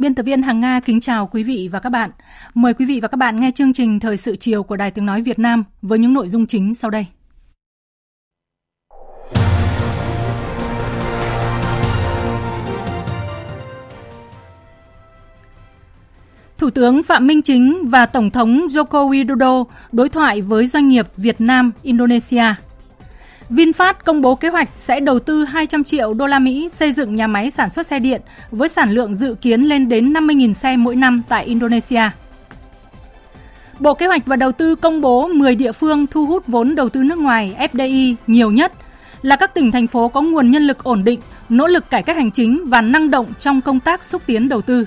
Biên tập viên Hằng Nga kính chào quý vị và các bạn. Mời quý vị và các bạn nghe chương trình Thời sự chiều của Đài Tiếng Nói Việt Nam với những nội dung chính sau đây. Thủ tướng Phạm Minh Chính và Tổng thống Joko Widodo đối thoại với doanh nghiệp Việt Nam, Indonesia – VinFast công bố kế hoạch sẽ đầu tư 200 triệu đô la Mỹ xây dựng nhà máy sản xuất xe điện với sản lượng dự kiến lên đến 50.000 xe mỗi năm tại Indonesia. Bộ Kế hoạch và Đầu tư công bố 10 địa phương thu hút vốn đầu tư nước ngoài FDI nhiều nhất là các tỉnh thành phố có nguồn nhân lực ổn định, nỗ lực cải cách hành chính và năng động trong công tác xúc tiến đầu tư.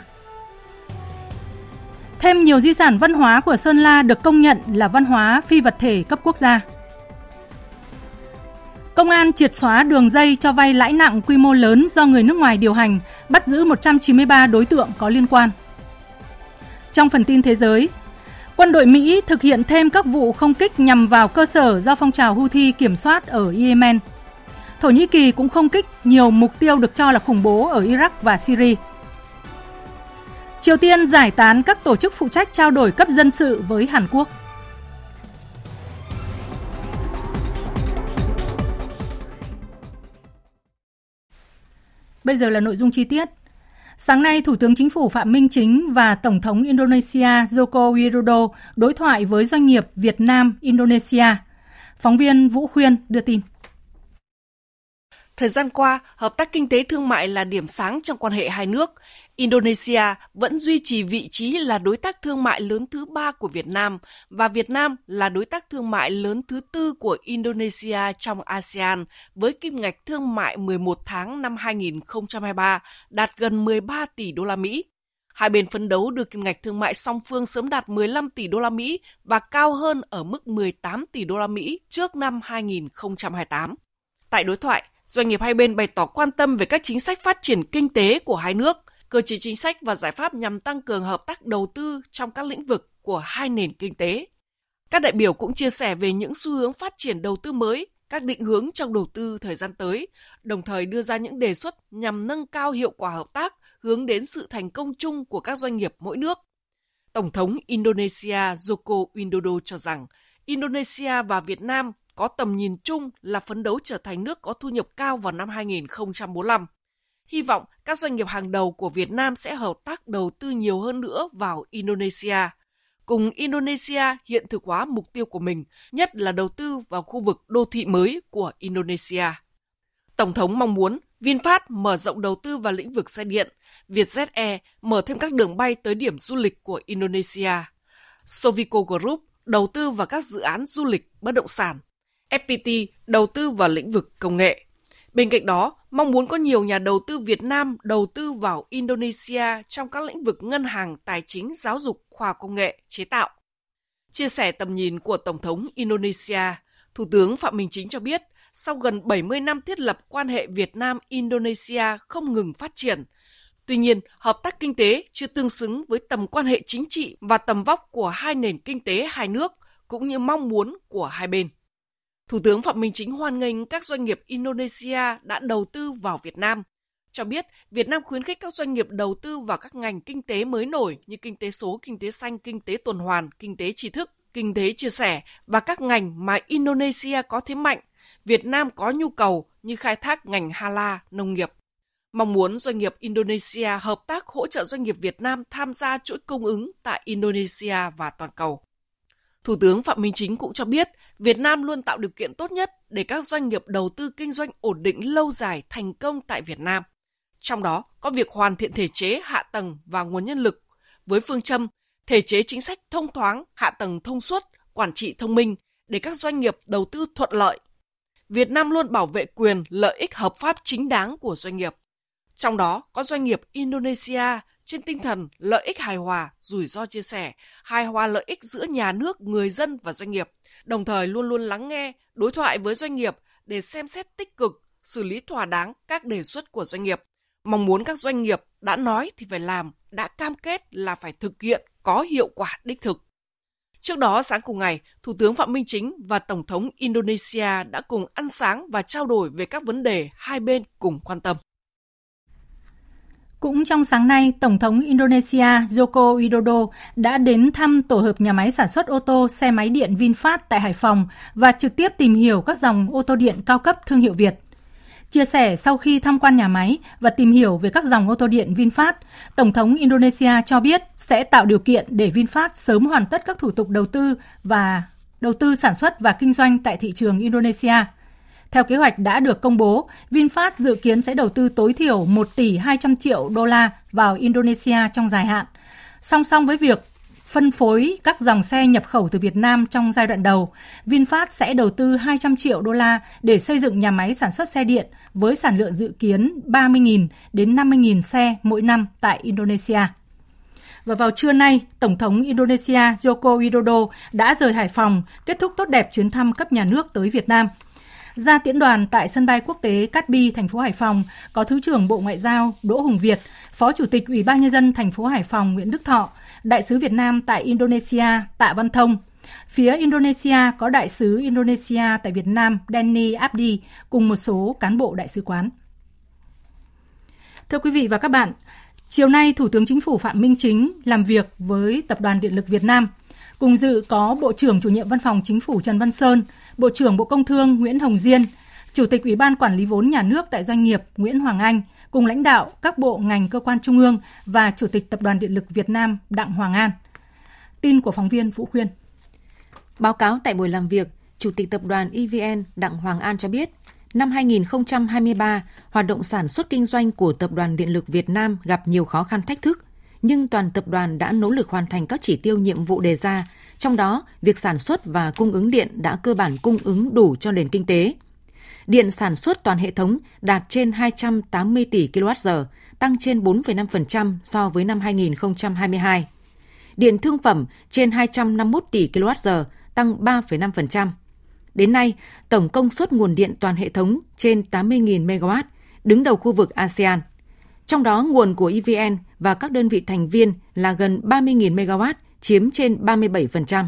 Thêm nhiều di sản văn hóa của Sơn La được công nhận là văn hóa phi vật thể cấp quốc gia. Công an triệt xóa đường dây cho vay lãi nặng quy mô lớn do người nước ngoài điều hành, bắt giữ 193 đối tượng có liên quan. Trong phần tin thế giới, quân đội Mỹ thực hiện thêm các vụ không kích nhằm vào cơ sở do phong trào Houthi kiểm soát ở Yemen. Thổ Nhĩ Kỳ cũng không kích nhiều mục tiêu được cho là khủng bố ở Iraq và Syria. Triều Tiên giải tán các tổ chức phụ trách trao đổi cấp dân sự với Hàn Quốc. Bây giờ là nội dung chi tiết. Sáng nay, Thủ tướng Chính phủ Phạm Minh Chính và Tổng thống Indonesia Joko Widodo đối thoại với doanh nghiệp Việt Nam Indonesia. Phóng viên Vũ Khuyên đưa tin. Thời gian qua, hợp tác kinh tế thương mại là điểm sáng trong quan hệ hai nước. Indonesia vẫn duy trì vị trí là đối tác thương mại lớn thứ ba của Việt Nam và Việt Nam là đối tác thương mại lớn thứ tư của Indonesia trong ASEAN với kim ngạch thương mại 11 tháng năm 2023 đạt gần 13 tỷ đô la Mỹ. Hai bên phấn đấu đưa kim ngạch thương mại song phương sớm đạt 15 tỷ đô la Mỹ và cao hơn ở mức 18 tỷ đô la Mỹ trước năm 2028. Tại đối thoại, doanh nghiệp hai bên bày tỏ quan tâm về các chính sách phát triển kinh tế của hai nước – cơ chế chính sách và giải pháp nhằm tăng cường hợp tác đầu tư trong các lĩnh vực của hai nền kinh tế. Các đại biểu cũng chia sẻ về những xu hướng phát triển đầu tư mới, các định hướng trong đầu tư thời gian tới, đồng thời đưa ra những đề xuất nhằm nâng cao hiệu quả hợp tác hướng đến sự thành công chung của các doanh nghiệp mỗi nước. Tổng thống Indonesia Joko Widodo cho rằng Indonesia và Việt Nam có tầm nhìn chung là phấn đấu trở thành nước có thu nhập cao vào năm 2045 hy vọng các doanh nghiệp hàng đầu của Việt Nam sẽ hợp tác đầu tư nhiều hơn nữa vào Indonesia, cùng Indonesia hiện thực hóa mục tiêu của mình, nhất là đầu tư vào khu vực đô thị mới của Indonesia. Tổng thống mong muốn VinFast mở rộng đầu tư vào lĩnh vực xe điện, Vietjet Air mở thêm các đường bay tới điểm du lịch của Indonesia. Sovico Group đầu tư vào các dự án du lịch bất động sản. FPT đầu tư vào lĩnh vực công nghệ. Bên cạnh đó, mong muốn có nhiều nhà đầu tư Việt Nam đầu tư vào Indonesia trong các lĩnh vực ngân hàng, tài chính, giáo dục, khoa công nghệ, chế tạo. Chia sẻ tầm nhìn của Tổng thống Indonesia, Thủ tướng Phạm Minh Chính cho biết, sau gần 70 năm thiết lập quan hệ Việt Nam-Indonesia không ngừng phát triển. Tuy nhiên, hợp tác kinh tế chưa tương xứng với tầm quan hệ chính trị và tầm vóc của hai nền kinh tế hai nước, cũng như mong muốn của hai bên. Thủ tướng Phạm Minh Chính hoan nghênh các doanh nghiệp Indonesia đã đầu tư vào Việt Nam, cho biết Việt Nam khuyến khích các doanh nghiệp đầu tư vào các ngành kinh tế mới nổi như kinh tế số, kinh tế xanh, kinh tế tuần hoàn, kinh tế tri thức, kinh tế chia sẻ và các ngành mà Indonesia có thế mạnh, Việt Nam có nhu cầu như khai thác ngành hala, nông nghiệp. Mong muốn doanh nghiệp Indonesia hợp tác hỗ trợ doanh nghiệp Việt Nam tham gia chuỗi cung ứng tại Indonesia và toàn cầu. Thủ tướng Phạm Minh Chính cũng cho biết, Việt Nam luôn tạo điều kiện tốt nhất để các doanh nghiệp đầu tư kinh doanh ổn định lâu dài thành công tại Việt Nam. Trong đó có việc hoàn thiện thể chế, hạ tầng và nguồn nhân lực với phương châm thể chế chính sách thông thoáng, hạ tầng thông suốt, quản trị thông minh để các doanh nghiệp đầu tư thuận lợi. Việt Nam luôn bảo vệ quyền lợi ích hợp pháp chính đáng của doanh nghiệp. Trong đó có doanh nghiệp Indonesia trên tinh thần lợi ích hài hòa, rủi ro chia sẻ, hài hòa lợi ích giữa nhà nước, người dân và doanh nghiệp, đồng thời luôn luôn lắng nghe, đối thoại với doanh nghiệp để xem xét tích cực, xử lý thỏa đáng các đề xuất của doanh nghiệp. Mong muốn các doanh nghiệp đã nói thì phải làm, đã cam kết là phải thực hiện có hiệu quả đích thực. Trước đó, sáng cùng ngày, Thủ tướng Phạm Minh Chính và Tổng thống Indonesia đã cùng ăn sáng và trao đổi về các vấn đề hai bên cùng quan tâm. Cũng trong sáng nay, Tổng thống Indonesia Joko Widodo đã đến thăm tổ hợp nhà máy sản xuất ô tô xe máy điện VinFast tại Hải Phòng và trực tiếp tìm hiểu các dòng ô tô điện cao cấp thương hiệu Việt. Chia sẻ sau khi tham quan nhà máy và tìm hiểu về các dòng ô tô điện VinFast, Tổng thống Indonesia cho biết sẽ tạo điều kiện để VinFast sớm hoàn tất các thủ tục đầu tư và đầu tư sản xuất và kinh doanh tại thị trường Indonesia. Theo kế hoạch đã được công bố, VinFast dự kiến sẽ đầu tư tối thiểu 1 tỷ 200 triệu đô la vào Indonesia trong dài hạn. Song song với việc phân phối các dòng xe nhập khẩu từ Việt Nam trong giai đoạn đầu, VinFast sẽ đầu tư 200 triệu đô la để xây dựng nhà máy sản xuất xe điện với sản lượng dự kiến 30.000 đến 50.000 xe mỗi năm tại Indonesia. Và vào trưa nay, Tổng thống Indonesia Joko Widodo đã rời Hải Phòng, kết thúc tốt đẹp chuyến thăm cấp nhà nước tới Việt Nam. Ra tiễn đoàn tại sân bay quốc tế Cát Bi, thành phố Hải Phòng, có Thứ trưởng Bộ Ngoại giao Đỗ Hùng Việt, Phó Chủ tịch Ủy ban Nhân dân thành phố Hải Phòng Nguyễn Đức Thọ, Đại sứ Việt Nam tại Indonesia Tạ Văn Thông. Phía Indonesia có Đại sứ Indonesia tại Việt Nam Danny Abdi cùng một số cán bộ đại sứ quán. Thưa quý vị và các bạn, chiều nay Thủ tướng Chính phủ Phạm Minh Chính làm việc với Tập đoàn Điện lực Việt Nam. Cùng dự có Bộ trưởng Chủ nhiệm Văn phòng Chính phủ Trần Văn Sơn, Bộ trưởng Bộ Công Thương Nguyễn Hồng Diên, Chủ tịch Ủy ban Quản lý vốn nhà nước tại doanh nghiệp Nguyễn Hoàng Anh cùng lãnh đạo các bộ ngành cơ quan trung ương và Chủ tịch Tập đoàn Điện lực Việt Nam Đặng Hoàng An. Tin của phóng viên Vũ Khuyên. Báo cáo tại buổi làm việc, Chủ tịch Tập đoàn EVN Đặng Hoàng An cho biết, năm 2023, hoạt động sản xuất kinh doanh của Tập đoàn Điện lực Việt Nam gặp nhiều khó khăn thách thức, nhưng toàn tập đoàn đã nỗ lực hoàn thành các chỉ tiêu nhiệm vụ đề ra, trong đó việc sản xuất và cung ứng điện đã cơ bản cung ứng đủ cho nền kinh tế điện sản xuất toàn hệ thống đạt trên 280 tỷ kWh, tăng trên 4,5% so với năm 2022. Điện thương phẩm trên 251 tỷ kWh, tăng 3,5%. Đến nay, tổng công suất nguồn điện toàn hệ thống trên 80.000 MW, đứng đầu khu vực ASEAN. Trong đó, nguồn của EVN và các đơn vị thành viên là gần 30.000 MW, chiếm trên 37%.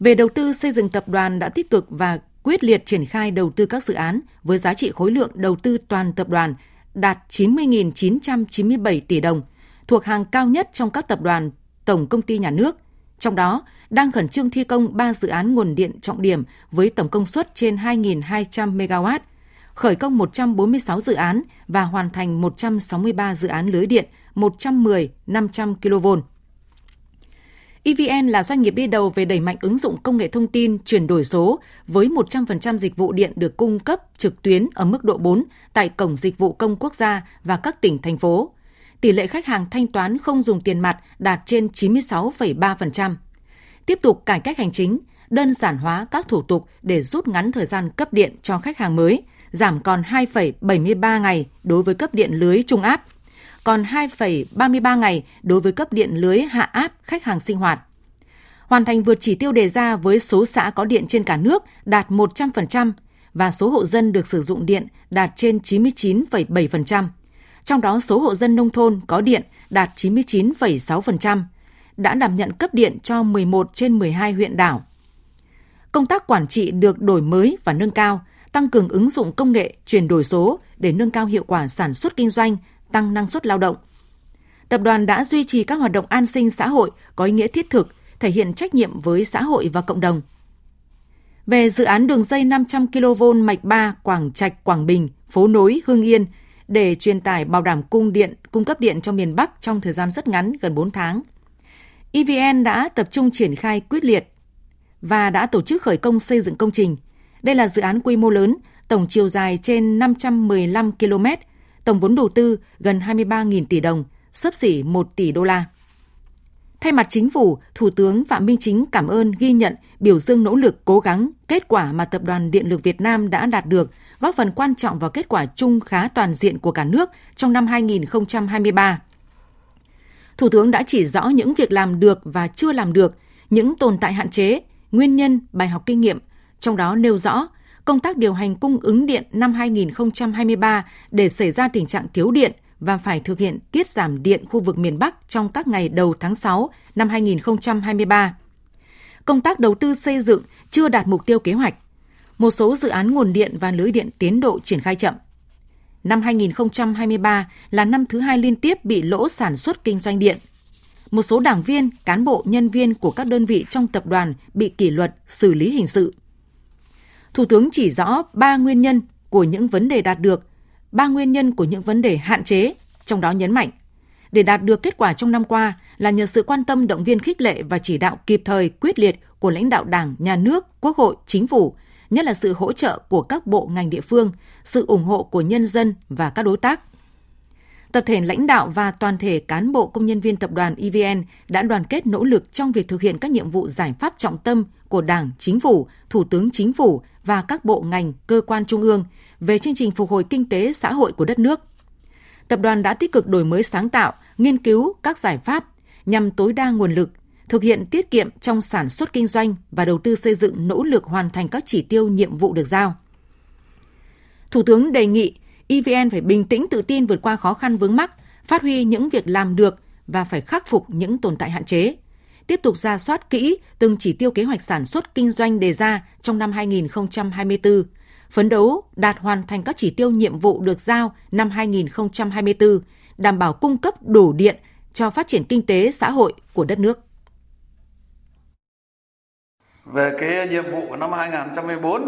Về đầu tư xây dựng tập đoàn đã tích cực và quyết liệt triển khai đầu tư các dự án với giá trị khối lượng đầu tư toàn tập đoàn đạt 90.997 tỷ đồng, thuộc hàng cao nhất trong các tập đoàn tổng công ty nhà nước. Trong đó, đang khẩn trương thi công 3 dự án nguồn điện trọng điểm với tổng công suất trên 2.200 MW, khởi công 146 dự án và hoàn thành 163 dự án lưới điện 110-500 kV. EVN là doanh nghiệp đi đầu về đẩy mạnh ứng dụng công nghệ thông tin chuyển đổi số với 100% dịch vụ điện được cung cấp trực tuyến ở mức độ 4 tại Cổng Dịch vụ Công Quốc gia và các tỉnh, thành phố. Tỷ lệ khách hàng thanh toán không dùng tiền mặt đạt trên 96,3%. Tiếp tục cải cách hành chính, đơn giản hóa các thủ tục để rút ngắn thời gian cấp điện cho khách hàng mới, giảm còn 2,73 ngày đối với cấp điện lưới trung áp – còn 2,33 ngày đối với cấp điện lưới hạ áp khách hàng sinh hoạt. Hoàn thành vượt chỉ tiêu đề ra với số xã có điện trên cả nước đạt 100% và số hộ dân được sử dụng điện đạt trên 99,7%. Trong đó số hộ dân nông thôn có điện đạt 99,6%, đã đảm nhận cấp điện cho 11 trên 12 huyện đảo. Công tác quản trị được đổi mới và nâng cao, tăng cường ứng dụng công nghệ, chuyển đổi số để nâng cao hiệu quả sản xuất kinh doanh tăng năng suất lao động. Tập đoàn đã duy trì các hoạt động an sinh xã hội có ý nghĩa thiết thực, thể hiện trách nhiệm với xã hội và cộng đồng. Về dự án đường dây 500 kV mạch 3 Quảng Trạch, Quảng Bình, phố nối Hưng Yên để truyền tải bảo đảm cung điện, cung cấp điện cho miền Bắc trong thời gian rất ngắn, gần 4 tháng. EVN đã tập trung triển khai quyết liệt và đã tổ chức khởi công xây dựng công trình. Đây là dự án quy mô lớn, tổng chiều dài trên 515 km, tổng vốn đầu tư gần 23.000 tỷ đồng, sấp xỉ 1 tỷ đô la. Thay mặt chính phủ, Thủ tướng Phạm Minh Chính cảm ơn, ghi nhận, biểu dương nỗ lực, cố gắng, kết quả mà Tập đoàn Điện lực Việt Nam đã đạt được, góp phần quan trọng vào kết quả chung khá toàn diện của cả nước trong năm 2023. Thủ tướng đã chỉ rõ những việc làm được và chưa làm được, những tồn tại hạn chế, nguyên nhân, bài học kinh nghiệm, trong đó nêu rõ công tác điều hành cung ứng điện năm 2023 để xảy ra tình trạng thiếu điện và phải thực hiện tiết giảm điện khu vực miền Bắc trong các ngày đầu tháng 6 năm 2023. Công tác đầu tư xây dựng chưa đạt mục tiêu kế hoạch. Một số dự án nguồn điện và lưới điện tiến độ triển khai chậm. Năm 2023 là năm thứ hai liên tiếp bị lỗ sản xuất kinh doanh điện. Một số đảng viên, cán bộ, nhân viên của các đơn vị trong tập đoàn bị kỷ luật, xử lý hình sự. Thủ tướng chỉ rõ ba nguyên nhân của những vấn đề đạt được, ba nguyên nhân của những vấn đề hạn chế, trong đó nhấn mạnh để đạt được kết quả trong năm qua là nhờ sự quan tâm động viên khích lệ và chỉ đạo kịp thời quyết liệt của lãnh đạo Đảng, Nhà nước, Quốc hội, Chính phủ, nhất là sự hỗ trợ của các bộ ngành địa phương, sự ủng hộ của nhân dân và các đối tác. Tập thể lãnh đạo và toàn thể cán bộ công nhân viên tập đoàn EVN đã đoàn kết nỗ lực trong việc thực hiện các nhiệm vụ giải pháp trọng tâm của Đảng, Chính phủ, Thủ tướng Chính phủ và các bộ ngành, cơ quan trung ương về chương trình phục hồi kinh tế xã hội của đất nước. Tập đoàn đã tích cực đổi mới sáng tạo, nghiên cứu các giải pháp nhằm tối đa nguồn lực, thực hiện tiết kiệm trong sản xuất kinh doanh và đầu tư xây dựng nỗ lực hoàn thành các chỉ tiêu nhiệm vụ được giao. Thủ tướng đề nghị EVN phải bình tĩnh tự tin vượt qua khó khăn vướng mắc, phát huy những việc làm được và phải khắc phục những tồn tại hạn chế. Tiếp tục ra soát kỹ từng chỉ tiêu kế hoạch sản xuất kinh doanh đề ra trong năm 2024, phấn đấu đạt hoàn thành các chỉ tiêu nhiệm vụ được giao năm 2024, đảm bảo cung cấp đủ điện cho phát triển kinh tế xã hội của đất nước. Về cái nhiệm vụ của năm 2024,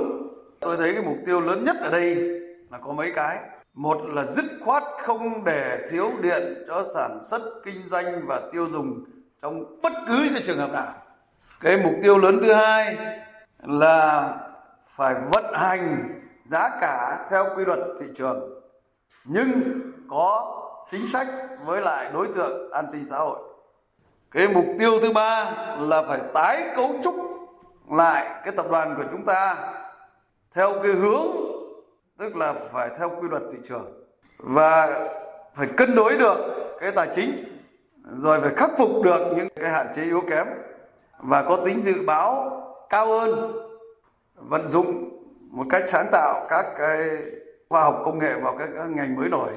tôi thấy cái mục tiêu lớn nhất ở đây là có mấy cái. Một là dứt khoát không để thiếu điện cho sản xuất, kinh doanh và tiêu dùng trong bất cứ cái trường hợp nào. Cái mục tiêu lớn thứ hai là phải vận hành giá cả theo quy luật thị trường, nhưng có chính sách với lại đối tượng an sinh xã hội. Cái mục tiêu thứ ba là phải tái cấu trúc lại cái tập đoàn của chúng ta theo cái hướng, tức là phải theo quy luật thị trường và phải cân đối được cái tài chính rồi phải khắc phục được những cái hạn chế yếu kém và có tính dự báo cao hơn. Vận dụng một cách sáng tạo các cái khoa học công nghệ vào các, các ngành mới nổi.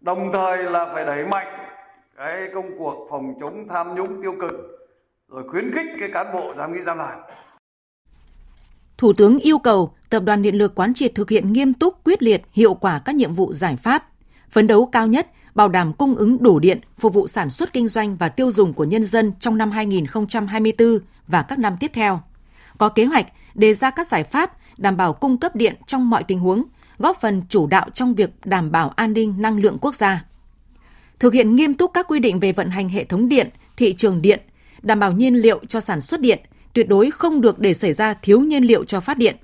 Đồng thời là phải đẩy mạnh cái công cuộc phòng chống tham nhũng tiêu cực rồi khuyến khích cái cán bộ dám nghĩ dám làm Thủ tướng yêu cầu Tập đoàn Điện lực quán triệt thực hiện nghiêm túc, quyết liệt, hiệu quả các nhiệm vụ giải pháp, phấn đấu cao nhất, bảo đảm cung ứng đủ điện phục vụ sản xuất kinh doanh và tiêu dùng của nhân dân trong năm 2024 và các năm tiếp theo. Có kế hoạch đề ra các giải pháp đảm bảo cung cấp điện trong mọi tình huống, góp phần chủ đạo trong việc đảm bảo an ninh năng lượng quốc gia. Thực hiện nghiêm túc các quy định về vận hành hệ thống điện, thị trường điện, đảm bảo nhiên liệu cho sản xuất điện, tuyệt đối không được để xảy ra thiếu nhiên liệu cho phát điện.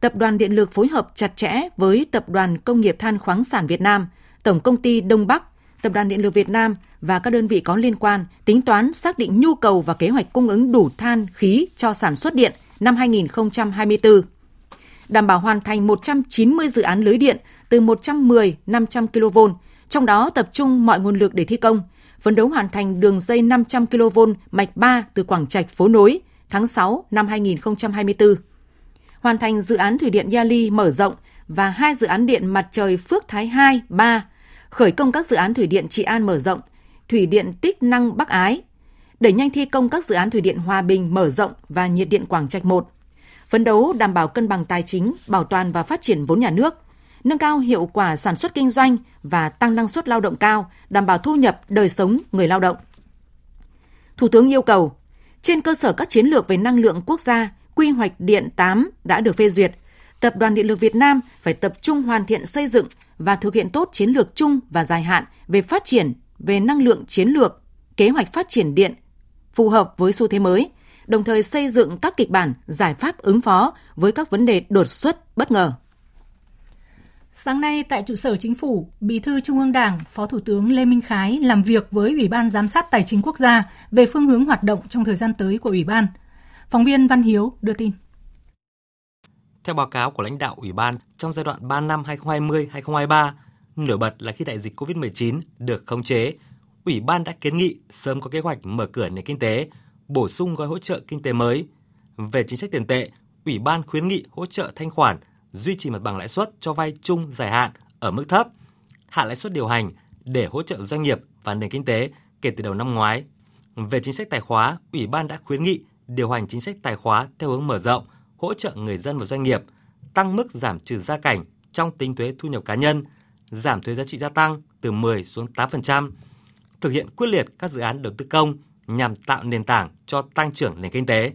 Tập đoàn Điện lực phối hợp chặt chẽ với Tập đoàn Công nghiệp Than khoáng sản Việt Nam, Tổng công ty Đông Bắc, Tập đoàn Điện lực Việt Nam và các đơn vị có liên quan tính toán xác định nhu cầu và kế hoạch cung ứng đủ than khí cho sản xuất điện năm 2024. Đảm bảo hoàn thành 190 dự án lưới điện từ 110-500 kV, trong đó tập trung mọi nguồn lực để thi công, phấn đấu hoàn thành đường dây 500 kV mạch 3 từ Quảng Trạch phố nối tháng 6 năm 2024. Hoàn thành dự án thủy điện Yali mở rộng và hai dự án điện mặt trời Phước Thái 2, 3, khởi công các dự án thủy điện Trị An mở rộng, thủy điện Tích Năng Bắc Ái, đẩy nhanh thi công các dự án thủy điện Hòa Bình mở rộng và nhiệt điện Quảng Trạch 1. Phấn đấu đảm bảo cân bằng tài chính, bảo toàn và phát triển vốn nhà nước, nâng cao hiệu quả sản xuất kinh doanh và tăng năng suất lao động cao, đảm bảo thu nhập đời sống người lao động. Thủ tướng yêu cầu, trên cơ sở các chiến lược về năng lượng quốc gia, quy hoạch điện 8 đã được phê duyệt, Tập đoàn Điện lực Việt Nam phải tập trung hoàn thiện xây dựng và thực hiện tốt chiến lược chung và dài hạn về phát triển về năng lượng chiến lược, kế hoạch phát triển điện phù hợp với xu thế mới, đồng thời xây dựng các kịch bản, giải pháp ứng phó với các vấn đề đột xuất, bất ngờ. Sáng nay tại trụ sở chính phủ, Bí thư Trung ương Đảng, Phó Thủ tướng Lê Minh Khái làm việc với Ủy ban Giám sát Tài chính Quốc gia về phương hướng hoạt động trong thời gian tới của Ủy ban. Phóng viên Văn Hiếu đưa tin. Theo báo cáo của lãnh đạo Ủy ban, trong giai đoạn 3 năm 2020-2023, nổi bật là khi đại dịch COVID-19 được khống chế, Ủy ban đã kiến nghị sớm có kế hoạch mở cửa nền kinh tế, bổ sung gói hỗ trợ kinh tế mới. Về chính sách tiền tệ, Ủy ban khuyến nghị hỗ trợ thanh khoản, duy trì mặt bằng lãi suất cho vay chung dài hạn ở mức thấp, hạ lãi suất điều hành để hỗ trợ doanh nghiệp và nền kinh tế kể từ đầu năm ngoái. Về chính sách tài khóa, Ủy ban đã khuyến nghị điều hành chính sách tài khóa theo hướng mở rộng, hỗ trợ người dân và doanh nghiệp, tăng mức giảm trừ gia cảnh trong tính thuế thu nhập cá nhân, giảm thuế giá trị gia tăng từ 10 xuống 8%, thực hiện quyết liệt các dự án đầu tư công nhằm tạo nền tảng cho tăng trưởng nền kinh tế.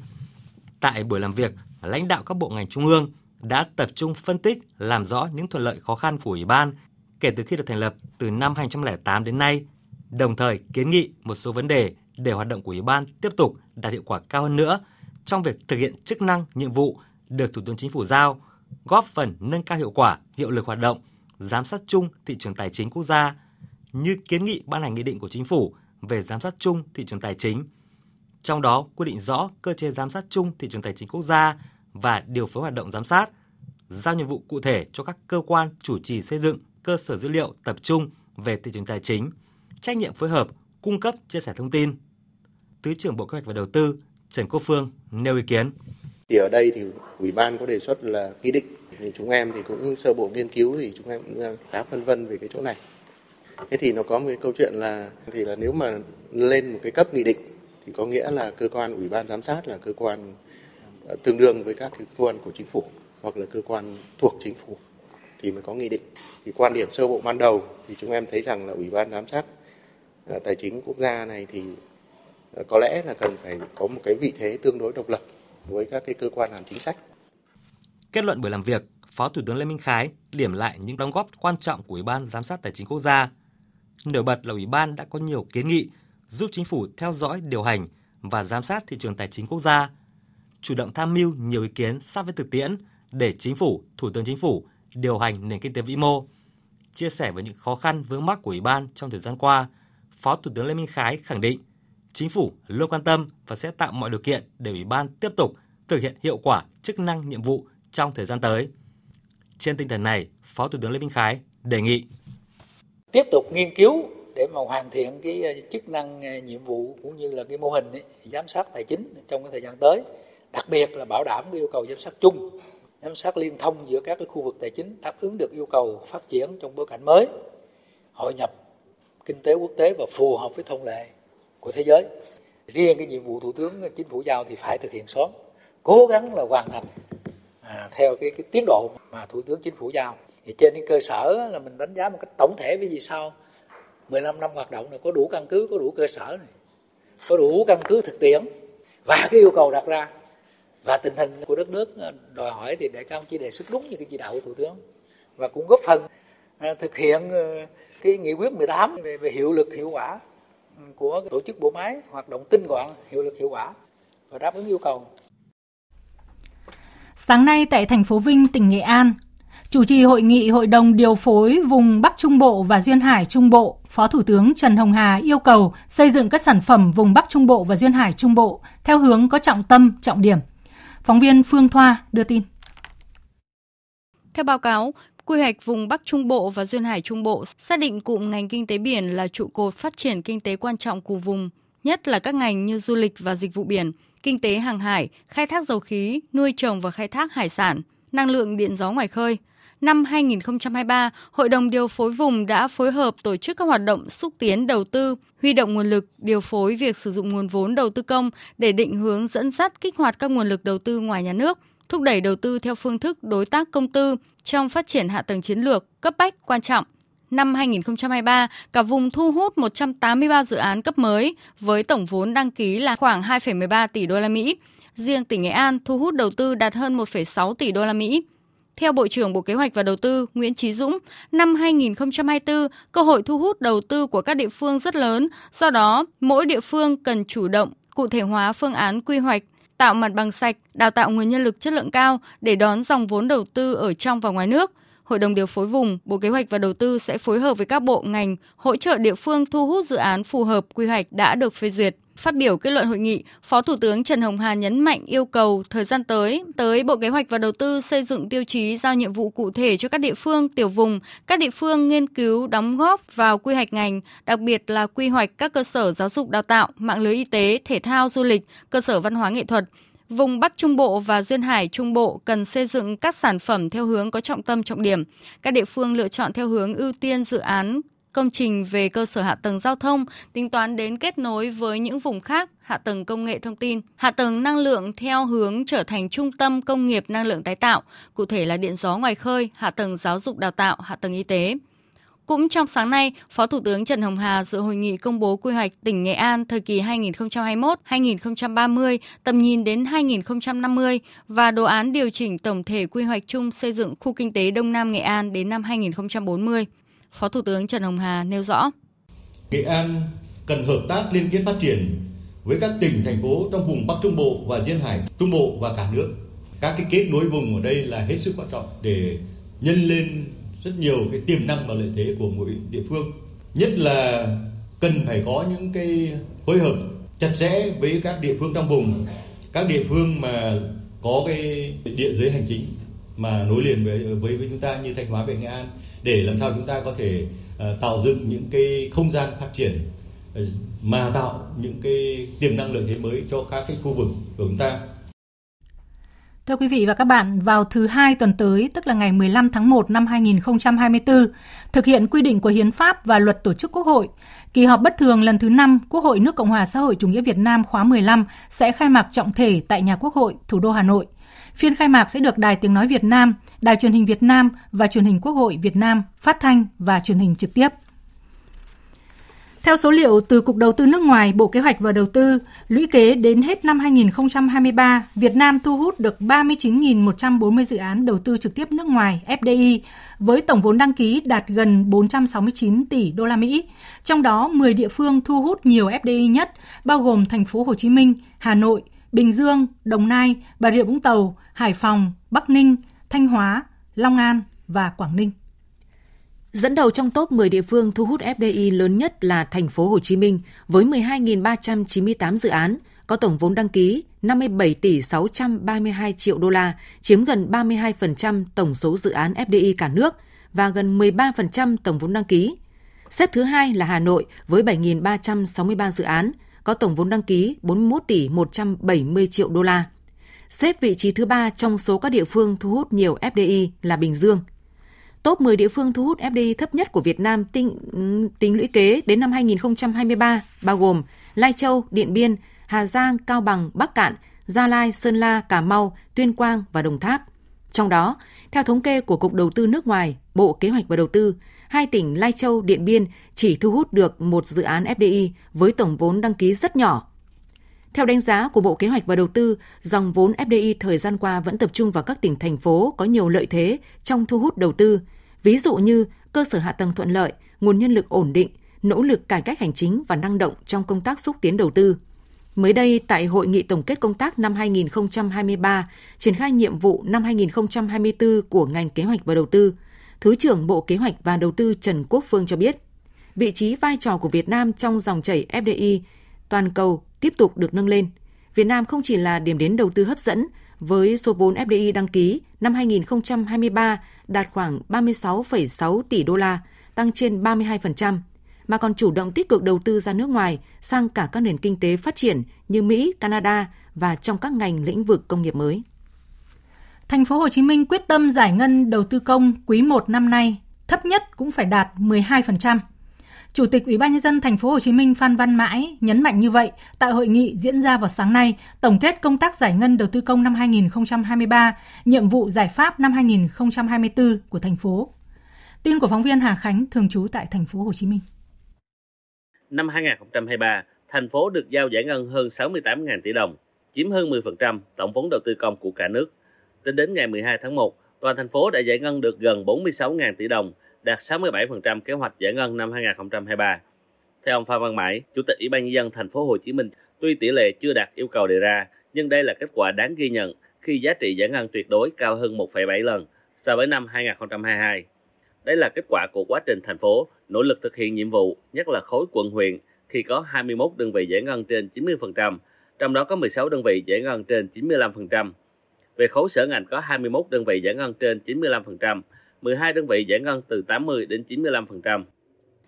Tại buổi làm việc, lãnh đạo các bộ ngành trung ương đã tập trung phân tích, làm rõ những thuận lợi khó khăn của Ủy ban kể từ khi được thành lập từ năm 2008 đến nay, đồng thời kiến nghị một số vấn đề để hoạt động của Ủy ban tiếp tục đạt hiệu quả cao hơn nữa trong việc thực hiện chức năng, nhiệm vụ được Thủ tướng Chính phủ giao, góp phần nâng cao hiệu quả, hiệu lực hoạt động, giám sát chung thị trường tài chính quốc gia, như kiến nghị ban hành nghị định của Chính phủ về giám sát chung thị trường tài chính. Trong đó quy định rõ cơ chế giám sát chung thị trường tài chính quốc gia và điều phối hoạt động giám sát, giao nhiệm vụ cụ thể cho các cơ quan chủ trì xây dựng cơ sở dữ liệu tập trung về thị trường tài chính, trách nhiệm phối hợp, cung cấp chia sẻ thông tin. Thứ trưởng Bộ Kế hoạch và Đầu tư Trần Quốc Phương nêu ý kiến. Thì ở đây thì ủy ban có đề xuất là nghị định, thì chúng em thì cũng sơ bộ nghiên cứu thì chúng em cũng uh, khá phân vân về cái chỗ này. Thế thì nó có một cái câu chuyện là, thì là nếu mà lên một cái cấp nghị định thì có nghĩa là cơ quan, ủy ban giám sát là cơ quan ờ, tương đương với các cơ quan của chính phủ hoặc là cơ quan thuộc chính phủ thì mới có nghị định. Thì quan điểm sơ bộ ban đầu thì chúng em thấy rằng là ủy ban giám sát ờ, tài chính quốc gia này thì có lẽ là cần phải có một cái vị thế tương đối độc lập với các cái cơ quan làm chính sách. Kết luận buổi làm việc, Phó Thủ tướng Lê Minh Khái điểm lại những đóng góp quan trọng của Ủy ban Giám sát Tài chính Quốc gia. Nổi bật là Ủy ban đã có nhiều kiến nghị giúp chính phủ theo dõi, điều hành và giám sát thị trường tài chính quốc gia, chủ động tham mưu nhiều ý kiến sát với thực tiễn để chính phủ, Thủ tướng Chính phủ điều hành nền kinh tế vĩ mô. Chia sẻ với những khó khăn vướng mắc của Ủy ban trong thời gian qua, Phó Thủ tướng Lê Minh Khái khẳng định chính phủ luôn quan tâm và sẽ tạo mọi điều kiện để Ủy ban tiếp tục thực hiện hiệu quả chức năng nhiệm vụ trong thời gian tới. Trên tinh thần này, Phó Thủ tướng Lê Minh Khái đề nghị tiếp tục nghiên cứu để mà hoàn thiện cái ờ, chức năng ờ, nhiệm vụ cũng như là cái mô hình ấy, giám sát tài chính trong cái thời gian tới đặc biệt là bảo đảm cái yêu cầu giám sát chung giám sát liên thông giữa các cái khu vực tài chính đáp ứng được yêu cầu phát triển trong bối cảnh mới hội nhập kinh tế quốc tế và phù hợp với thông lệ của thế giới. Riêng cái nhiệm vụ thủ tướng chính phủ giao thì phải thực hiện sớm cố gắng là hoàn thành à, theo cái, cái tiến độ mà thủ tướng chính phủ giao. Thì trên cái cơ sở là mình đánh giá một cách tổng thể với gì sau 15 năm hoạt động này có đủ căn cứ có đủ cơ sở này có đủ căn cứ thực tiễn. Và cái yêu cầu đặt ra và tình hình của đất nước à, đòi hỏi thì để cao chỉ đề xuất đúng như cái chỉ đạo của thủ tướng. Và cũng góp phần à, thực hiện à, cái nghị quyết 18 về, về hiệu lực hiệu quả của tổ chức bộ máy hoạt động tinh gọn hiệu lực hiệu quả và đáp ứng yêu cầu Sáng nay tại thành phố Vinh, tỉnh Nghệ An, chủ trì hội nghị Hội đồng điều phối vùng Bắc Trung Bộ và Duyên Hải Trung Bộ, Phó Thủ tướng Trần Hồng Hà yêu cầu xây dựng các sản phẩm vùng Bắc Trung Bộ và Duyên Hải Trung Bộ theo hướng có trọng tâm, trọng điểm. Phóng viên Phương Thoa đưa tin. Theo báo cáo, Quy hoạch vùng Bắc Trung Bộ và Duyên Hải Trung Bộ xác định cụm ngành kinh tế biển là trụ cột phát triển kinh tế quan trọng của vùng, nhất là các ngành như du lịch và dịch vụ biển, kinh tế hàng hải, khai thác dầu khí, nuôi trồng và khai thác hải sản, năng lượng điện gió ngoài khơi. Năm 2023, Hội đồng điều phối vùng đã phối hợp tổ chức các hoạt động xúc tiến đầu tư, huy động nguồn lực, điều phối việc sử dụng nguồn vốn đầu tư công để định hướng dẫn dắt kích hoạt các nguồn lực đầu tư ngoài nhà nước, thúc đẩy đầu tư theo phương thức đối tác công tư trong phát triển hạ tầng chiến lược cấp bách quan trọng. Năm 2023, cả vùng thu hút 183 dự án cấp mới với tổng vốn đăng ký là khoảng 2,13 tỷ đô la Mỹ. Riêng tỉnh Nghệ An thu hút đầu tư đạt hơn 1,6 tỷ đô la Mỹ. Theo Bộ trưởng Bộ Kế hoạch và Đầu tư Nguyễn Chí Dũng, năm 2024, cơ hội thu hút đầu tư của các địa phương rất lớn, do đó mỗi địa phương cần chủ động cụ thể hóa phương án quy hoạch, tạo mặt bằng sạch, đào tạo nguồn nhân lực chất lượng cao để đón dòng vốn đầu tư ở trong và ngoài nước. Hội đồng điều phối vùng, Bộ Kế hoạch và Đầu tư sẽ phối hợp với các bộ ngành hỗ trợ địa phương thu hút dự án phù hợp quy hoạch đã được phê duyệt. Phát biểu kết luận hội nghị, Phó Thủ tướng Trần Hồng Hà nhấn mạnh yêu cầu thời gian tới, tới Bộ Kế hoạch và Đầu tư xây dựng tiêu chí giao nhiệm vụ cụ thể cho các địa phương, tiểu vùng, các địa phương nghiên cứu đóng góp vào quy hoạch ngành, đặc biệt là quy hoạch các cơ sở giáo dục đào tạo, mạng lưới y tế, thể thao, du lịch, cơ sở văn hóa nghệ thuật, Vùng Bắc Trung Bộ và Duyên Hải Trung Bộ cần xây dựng các sản phẩm theo hướng có trọng tâm trọng điểm. Các địa phương lựa chọn theo hướng ưu tiên dự án công trình về cơ sở hạ tầng giao thông, tính toán đến kết nối với những vùng khác, hạ tầng công nghệ thông tin, hạ tầng năng lượng theo hướng trở thành trung tâm công nghiệp năng lượng tái tạo, cụ thể là điện gió ngoài khơi, hạ tầng giáo dục đào tạo, hạ tầng y tế. Cũng trong sáng nay, Phó Thủ tướng Trần Hồng Hà dự hội nghị công bố quy hoạch tỉnh Nghệ An thời kỳ 2021-2030, tầm nhìn đến 2050 và đồ án điều chỉnh tổng thể quy hoạch chung xây dựng khu kinh tế Đông Nam Nghệ An đến năm 2040. Phó Thủ tướng Trần Hồng Hà nêu rõ. Nghệ An cần hợp tác liên kết phát triển với các tỉnh, thành phố trong vùng Bắc Trung Bộ và Duyên Hải Trung Bộ và cả nước. Các cái kết nối vùng ở đây là hết sức quan trọng để nhân lên rất nhiều cái tiềm năng và lợi thế của mỗi địa phương. Nhất là cần phải có những cái phối hợp chặt chẽ với các địa phương trong vùng, các địa phương mà có cái địa giới hành chính mà nối liền với với với chúng ta như Thanh Hóa về Nghệ An để làm sao chúng ta có thể uh, tạo dựng những cái không gian phát triển uh, mà tạo những cái tiềm năng lợi thế mới cho các cái khu vực của chúng ta. Thưa quý vị và các bạn, vào thứ hai tuần tới, tức là ngày 15 tháng 1 năm 2024, thực hiện quy định của Hiến pháp và Luật Tổ chức Quốc hội, kỳ họp bất thường lần thứ 5 Quốc hội nước Cộng hòa xã hội chủ nghĩa Việt Nam khóa 15 sẽ khai mạc trọng thể tại nhà Quốc hội, thủ đô Hà Nội. Phiên khai mạc sẽ được Đài Tiếng Nói Việt Nam, Đài Truyền hình Việt Nam và Truyền hình Quốc hội Việt Nam phát thanh và truyền hình trực tiếp. Theo số liệu từ Cục Đầu tư nước ngoài, Bộ Kế hoạch và Đầu tư, lũy kế đến hết năm 2023, Việt Nam thu hút được 39.140 dự án đầu tư trực tiếp nước ngoài FDI với tổng vốn đăng ký đạt gần 469 tỷ đô la Mỹ. Trong đó 10 địa phương thu hút nhiều FDI nhất, bao gồm thành phố Hồ Chí Minh, Hà Nội, Bình Dương, Đồng Nai, Bà Rịa Vũng Tàu, Hải Phòng, Bắc Ninh, Thanh Hóa, Long An và Quảng Ninh. Dẫn đầu trong top 10 địa phương thu hút FDI lớn nhất là thành phố Hồ Chí Minh với 12.398 dự án, có tổng vốn đăng ký 57 tỷ 632 triệu đô la, chiếm gần 32% tổng số dự án FDI cả nước và gần 13% tổng vốn đăng ký. Xếp thứ hai là Hà Nội với 7.363 dự án, có tổng vốn đăng ký 41 tỷ 170 triệu đô la. Xếp vị trí thứ ba trong số các địa phương thu hút nhiều FDI là Bình Dương. Top 10 địa phương thu hút FDI thấp nhất của Việt Nam tính, tính lũy kế đến năm 2023 bao gồm Lai Châu, Điện Biên, Hà Giang, Cao Bằng, Bắc Cạn, Gia Lai, Sơn La, Cà Mau, Tuyên Quang và Đồng Tháp. Trong đó, theo thống kê của Cục Đầu tư nước ngoài, Bộ Kế hoạch và Đầu tư, hai tỉnh Lai Châu, Điện Biên chỉ thu hút được một dự án FDI với tổng vốn đăng ký rất nhỏ. Theo đánh giá của Bộ Kế hoạch và Đầu tư, dòng vốn FDI thời gian qua vẫn tập trung vào các tỉnh thành phố có nhiều lợi thế trong thu hút đầu tư, ví dụ như cơ sở hạ tầng thuận lợi, nguồn nhân lực ổn định, nỗ lực cải cách hành chính và năng động trong công tác xúc tiến đầu tư. Mới đây, tại Hội nghị Tổng kết Công tác năm 2023, triển khai nhiệm vụ năm 2024 của ngành kế hoạch và đầu tư, Thứ trưởng Bộ Kế hoạch và Đầu tư Trần Quốc Phương cho biết, vị trí vai trò của Việt Nam trong dòng chảy FDI toàn cầu tiếp tục được nâng lên. Việt Nam không chỉ là điểm đến đầu tư hấp dẫn với số vốn FDI đăng ký năm 2023 đạt khoảng 36,6 tỷ đô la, tăng trên 32%, mà còn chủ động tích cực đầu tư ra nước ngoài sang cả các nền kinh tế phát triển như Mỹ, Canada và trong các ngành lĩnh vực công nghiệp mới. Thành phố Hồ Chí Minh quyết tâm giải ngân đầu tư công quý 1 năm nay, thấp nhất cũng phải đạt 12%. Chủ tịch Ủy ban nhân dân thành phố Hồ Chí Minh Phan Văn Mãi nhấn mạnh như vậy tại hội nghị diễn ra vào sáng nay, tổng kết công tác giải ngân đầu tư công năm 2023, nhiệm vụ giải pháp năm 2024 của thành phố. Tin của phóng viên Hà Khánh thường trú tại thành phố Hồ Chí Minh. Năm 2023, thành phố được giao giải ngân hơn 68.000 tỷ đồng, chiếm hơn 10% tổng vốn đầu tư công của cả nước. Tính đến ngày 12 tháng 1, toàn thành phố đã giải ngân được gần 46.000 tỷ đồng, đạt 67% kế hoạch giải ngân năm 2023. Theo ông Phan Văn Mãi, Chủ tịch Ủy ban nhân dân thành phố Hồ Chí Minh, tuy tỷ lệ chưa đạt yêu cầu đề ra, nhưng đây là kết quả đáng ghi nhận khi giá trị giải ngân tuyệt đối cao hơn 1,7 lần so với năm 2022. Đây là kết quả của quá trình thành phố nỗ lực thực hiện nhiệm vụ, nhất là khối quận huyện khi có 21 đơn vị giải ngân trên 90%, trong đó có 16 đơn vị giải ngân trên 95%. Về khối sở ngành có 21 đơn vị giải ngân trên 95%, 12 đơn vị giải ngân từ 80 đến 95%.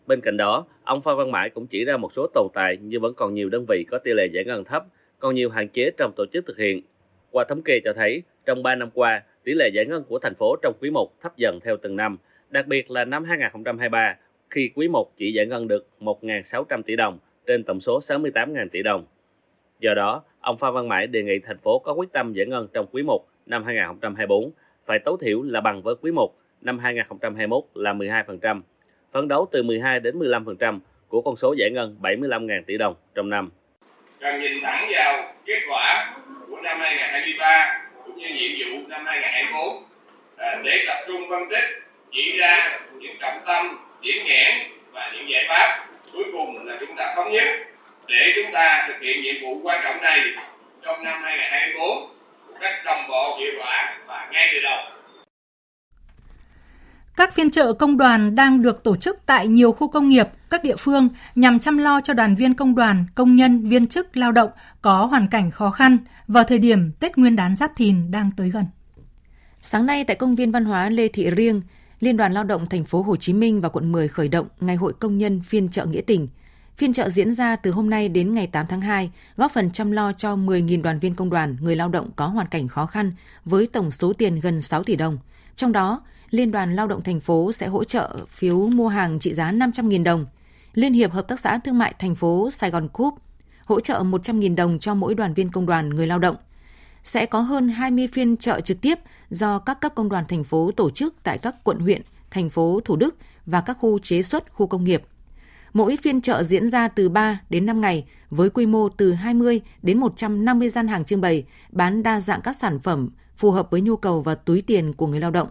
Bên cạnh đó, ông Phan Văn Mãi cũng chỉ ra một số tồn tại như vẫn còn nhiều đơn vị có tỷ lệ giải ngân thấp, còn nhiều hạn chế trong tổ chức thực hiện. Qua thống kê cho thấy, trong 3 năm qua, tỷ lệ giải ngân của thành phố trong quý 1 thấp dần theo từng năm, đặc biệt là năm 2023 khi quý 1 chỉ giải ngân được 1.600 tỷ đồng trên tổng số 68.000 tỷ đồng. Do đó, ông Phan Văn Mãi đề nghị thành phố có quyết tâm giải ngân trong quý 1 năm 2024 phải tối thiểu là bằng với quý 1 năm 2021 là 12%, phấn đấu từ 12 đến 15% của con số giải ngân 75.000 tỷ đồng trong năm. Cần nhìn thẳng vào kết quả của năm 2023 cũng như nhiệm vụ năm 2024 à, để tập trung phân tích, chỉ ra những trọng tâm, điểm nghẽn và những giải pháp cuối cùng là chúng ta thống nhất để chúng ta thực hiện nhiệm vụ quan trọng này trong năm 2024 một cách đồng bộ hiệu quả và ngay từ đầu. Các phiên chợ công đoàn đang được tổ chức tại nhiều khu công nghiệp, các địa phương nhằm chăm lo cho đoàn viên công đoàn, công nhân, viên chức, lao động có hoàn cảnh khó khăn vào thời điểm Tết Nguyên đán Giáp Thìn đang tới gần. Sáng nay tại công viên văn hóa Lê Thị Riêng, Liên đoàn Lao động thành phố Hồ Chí Minh và quận 10 khởi động Ngày hội công nhân phiên chợ nghĩa tình. Phiên chợ diễn ra từ hôm nay đến ngày 8 tháng 2, góp phần chăm lo cho 10.000 đoàn viên công đoàn, người lao động có hoàn cảnh khó khăn với tổng số tiền gần 6 tỷ đồng. Trong đó, Liên đoàn Lao động thành phố sẽ hỗ trợ phiếu mua hàng trị giá 500.000 đồng. Liên hiệp Hợp tác xã Thương mại thành phố Sài Gòn Cúp hỗ trợ 100.000 đồng cho mỗi đoàn viên công đoàn người lao động. Sẽ có hơn 20 phiên chợ trực tiếp do các cấp công đoàn thành phố tổ chức tại các quận huyện, thành phố Thủ Đức và các khu chế xuất, khu công nghiệp. Mỗi phiên chợ diễn ra từ 3 đến 5 ngày với quy mô từ 20 đến 150 gian hàng trưng bày, bán đa dạng các sản phẩm phù hợp với nhu cầu và túi tiền của người lao động.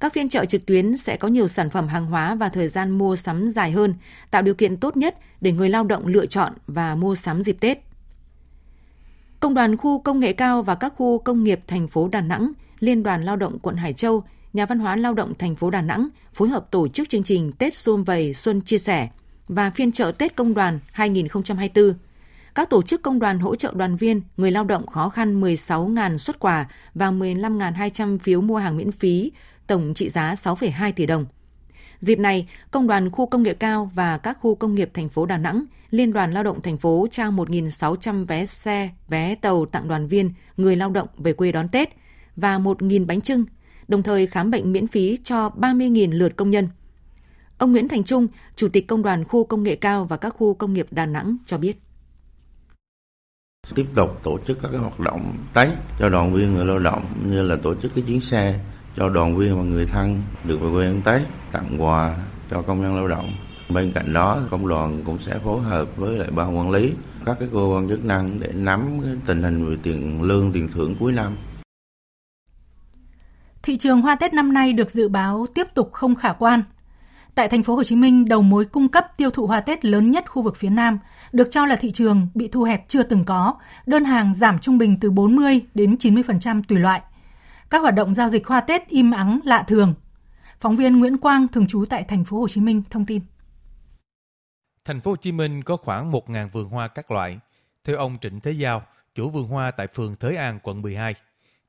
Các phiên chợ trực tuyến sẽ có nhiều sản phẩm hàng hóa và thời gian mua sắm dài hơn, tạo điều kiện tốt nhất để người lao động lựa chọn và mua sắm dịp Tết. Công đoàn khu công nghệ cao và các khu công nghiệp thành phố Đà Nẵng, Liên đoàn Lao động quận Hải Châu, Nhà văn hóa Lao động thành phố Đà Nẵng phối hợp tổ chức chương trình Tết Xuân Vầy Xuân Chia Sẻ và phiên chợ Tết Công đoàn 2024. Các tổ chức công đoàn hỗ trợ đoàn viên, người lao động khó khăn 16.000 xuất quà và 15.200 phiếu mua hàng miễn phí tổng trị giá 6,2 tỷ đồng. Dịp này, Công đoàn khu công nghệ cao và các khu công nghiệp thành phố Đà Nẵng, Liên đoàn Lao động thành phố trao 1.600 vé xe, vé tàu tặng đoàn viên, người lao động về quê đón Tết và 1.000 bánh trưng, đồng thời khám bệnh miễn phí cho 30.000 lượt công nhân. Ông Nguyễn Thành Trung, Chủ tịch Công đoàn khu công nghệ cao và các khu công nghiệp Đà Nẵng cho biết tiếp tục tổ chức các hoạt động Tết cho đoàn viên người lao động như là tổ chức cái chuyến xe cho đoàn viên và người thân được về quê ăn Tết, tặng quà cho công nhân lao động. Bên cạnh đó, công đoàn cũng sẽ phối hợp với lại ban quản lý, các cái cơ quan chức năng để nắm cái tình hình về tiền lương, tiền thưởng cuối năm. Thị trường hoa Tết năm nay được dự báo tiếp tục không khả quan. Tại thành phố Hồ Chí Minh, đầu mối cung cấp tiêu thụ hoa Tết lớn nhất khu vực phía Nam, được cho là thị trường bị thu hẹp chưa từng có, đơn hàng giảm trung bình từ 40 đến 90% tùy loại – các hoạt động giao dịch hoa Tết im ắng lạ thường. Phóng viên Nguyễn Quang thường trú tại thành phố Hồ Chí Minh thông tin. Thành phố Hồ Chí Minh có khoảng 1.000 vườn hoa các loại. Theo ông Trịnh Thế Giao, chủ vườn hoa tại phường Thới An, quận 12,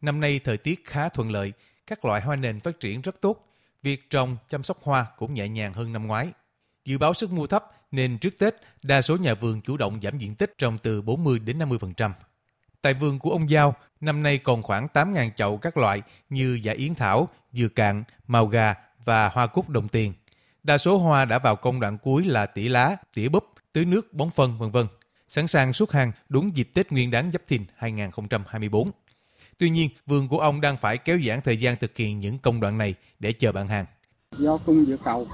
năm nay thời tiết khá thuận lợi, các loại hoa nền phát triển rất tốt. Việc trồng, chăm sóc hoa cũng nhẹ nhàng hơn năm ngoái. Dự báo sức mua thấp nên trước Tết, đa số nhà vườn chủ động giảm diện tích trồng từ 40 đến 50%. Tại vườn của ông Giao, năm nay còn khoảng 8.000 chậu các loại như giả yến thảo, dừa cạn, màu gà và hoa cúc đồng tiền. Đa số hoa đã vào công đoạn cuối là tỉa lá, tỉa búp, tưới nước, bón phân, vân vân, sẵn sàng xuất hàng đúng dịp Tết Nguyên đán Giáp Thìn 2024. Tuy nhiên, vườn của ông đang phải kéo giãn thời gian thực hiện những công đoạn này để chờ bạn hàng. Do cung dựa cầu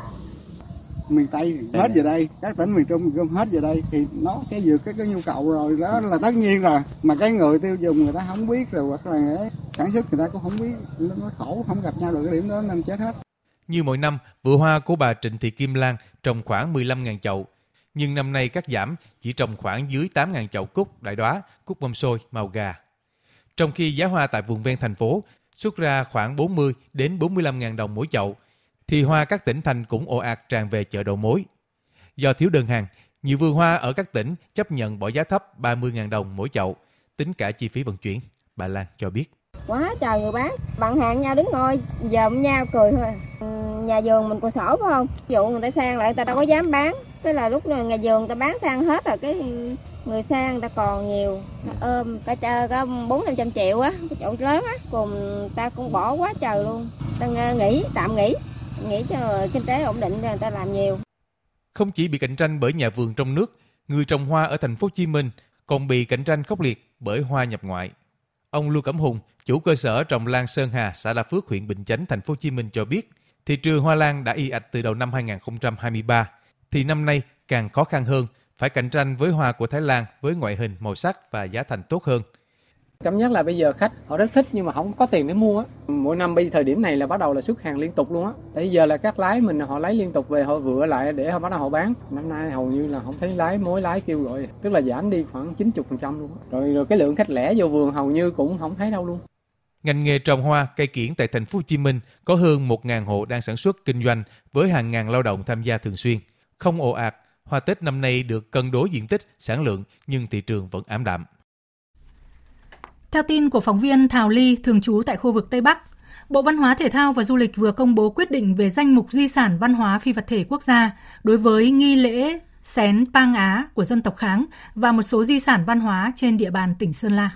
miền Tây hết về đây các tỉnh miền Trung gom hết về đây thì nó sẽ vượt cái cái nhu cầu rồi. Đó là tất nhiên rồi. Mà cái người tiêu dùng người ta không biết rồi hoặc là sản xuất người ta cũng không biết. Nó khổ không gặp nhau được cái điểm đó nên chết hết. Như mỗi năm, vựa hoa của bà Trịnh Thị Kim Lan trồng khoảng 15.000 chậu, nhưng năm nay cắt giảm chỉ trồng khoảng dưới 8.000 chậu cúc đại đóa, cúc bông sôi, màu gà. Trong khi giá hoa tại vùng ven thành phố xuất ra khoảng 40 đến 45 ngàn đồng mỗi chậu, thì hoa các tỉnh thành cũng ồ ạt tràn về chợ đầu mối. Do thiếu đơn hàng, nhiều vườn hoa ở các tỉnh chấp nhận bỏ giá thấp 30 ngàn đồng mỗi chậu, tính cả chi phí vận chuyển. Bà Lan cho biết. Quá trời người bán, bạn hàng nhau đứng ngồi, dòm nhau cười thôi. À. Nhà vườn mình còn sổ phải không? Ví dụ người ta sang lại người ta đâu có dám bán. Thế là lúc này nhà vườn người ta bán sang hết rồi cái người sang người ta còn nhiều ôm cả chờ có bốn năm trăm triệu á cái chỗ lớn á cùng ta cũng bỏ quá trời luôn ta nghỉ tạm nghỉ nghĩ cho kinh tế ổn định người ta làm nhiều không chỉ bị cạnh tranh bởi nhà vườn trong nước người trồng hoa ở thành phố Hồ Chí Minh còn bị cạnh tranh khốc liệt bởi hoa nhập ngoại ông Lưu Cẩm Hùng chủ cơ sở trồng lan Sơn Hà xã Đa Phước huyện Bình Chánh thành phố Hồ Chí Minh cho biết thị trường hoa lan đã y ạch từ đầu năm 2023 thì năm nay càng khó khăn hơn phải cạnh tranh với hoa của Thái Lan với ngoại hình, màu sắc và giá thành tốt hơn. Cảm giác là bây giờ khách họ rất thích nhưng mà không có tiền để mua á. Mỗi năm bây thời điểm này là bắt đầu là xuất hàng liên tục luôn á. Tại giờ là các lái mình họ lấy liên tục về họ vựa lại để họ bắt đầu họ bán. Năm nay hầu như là không thấy lái mối lái kêu gọi, tức là giảm đi khoảng 90% luôn. Á. Rồi rồi cái lượng khách lẻ vô vườn hầu như cũng không thấy đâu luôn. Ngành nghề trồng hoa, cây kiển tại thành phố Hồ Chí Minh có hơn 1.000 hộ đang sản xuất kinh doanh với hàng ngàn lao động tham gia thường xuyên, không ồ ạt Hoa Tết năm nay được cân đối diện tích, sản lượng nhưng thị trường vẫn ảm đạm. Theo tin của phóng viên Thảo Ly, thường trú tại khu vực Tây Bắc, Bộ Văn hóa Thể thao và Du lịch vừa công bố quyết định về danh mục di sản văn hóa phi vật thể quốc gia đối với nghi lễ xén Pang Á của dân tộc Kháng và một số di sản văn hóa trên địa bàn tỉnh Sơn La.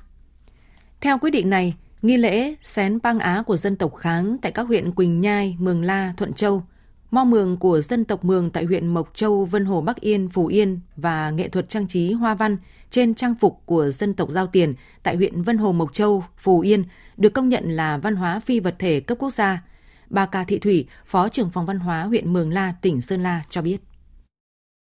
Theo quyết định này, nghi lễ xén Pang Á của dân tộc Kháng tại các huyện Quỳnh Nhai, Mường La, Thuận Châu – Mo mường của dân tộc Mường tại huyện Mộc Châu, Vân Hồ Bắc Yên, Phú Yên và nghệ thuật trang trí hoa văn trên trang phục của dân tộc Giao Tiền tại huyện Vân Hồ Mộc Châu, Phú Yên được công nhận là văn hóa phi vật thể cấp quốc gia. Bà Cà Thị Thủy, Phó trưởng phòng văn hóa huyện Mường La, tỉnh Sơn La cho biết.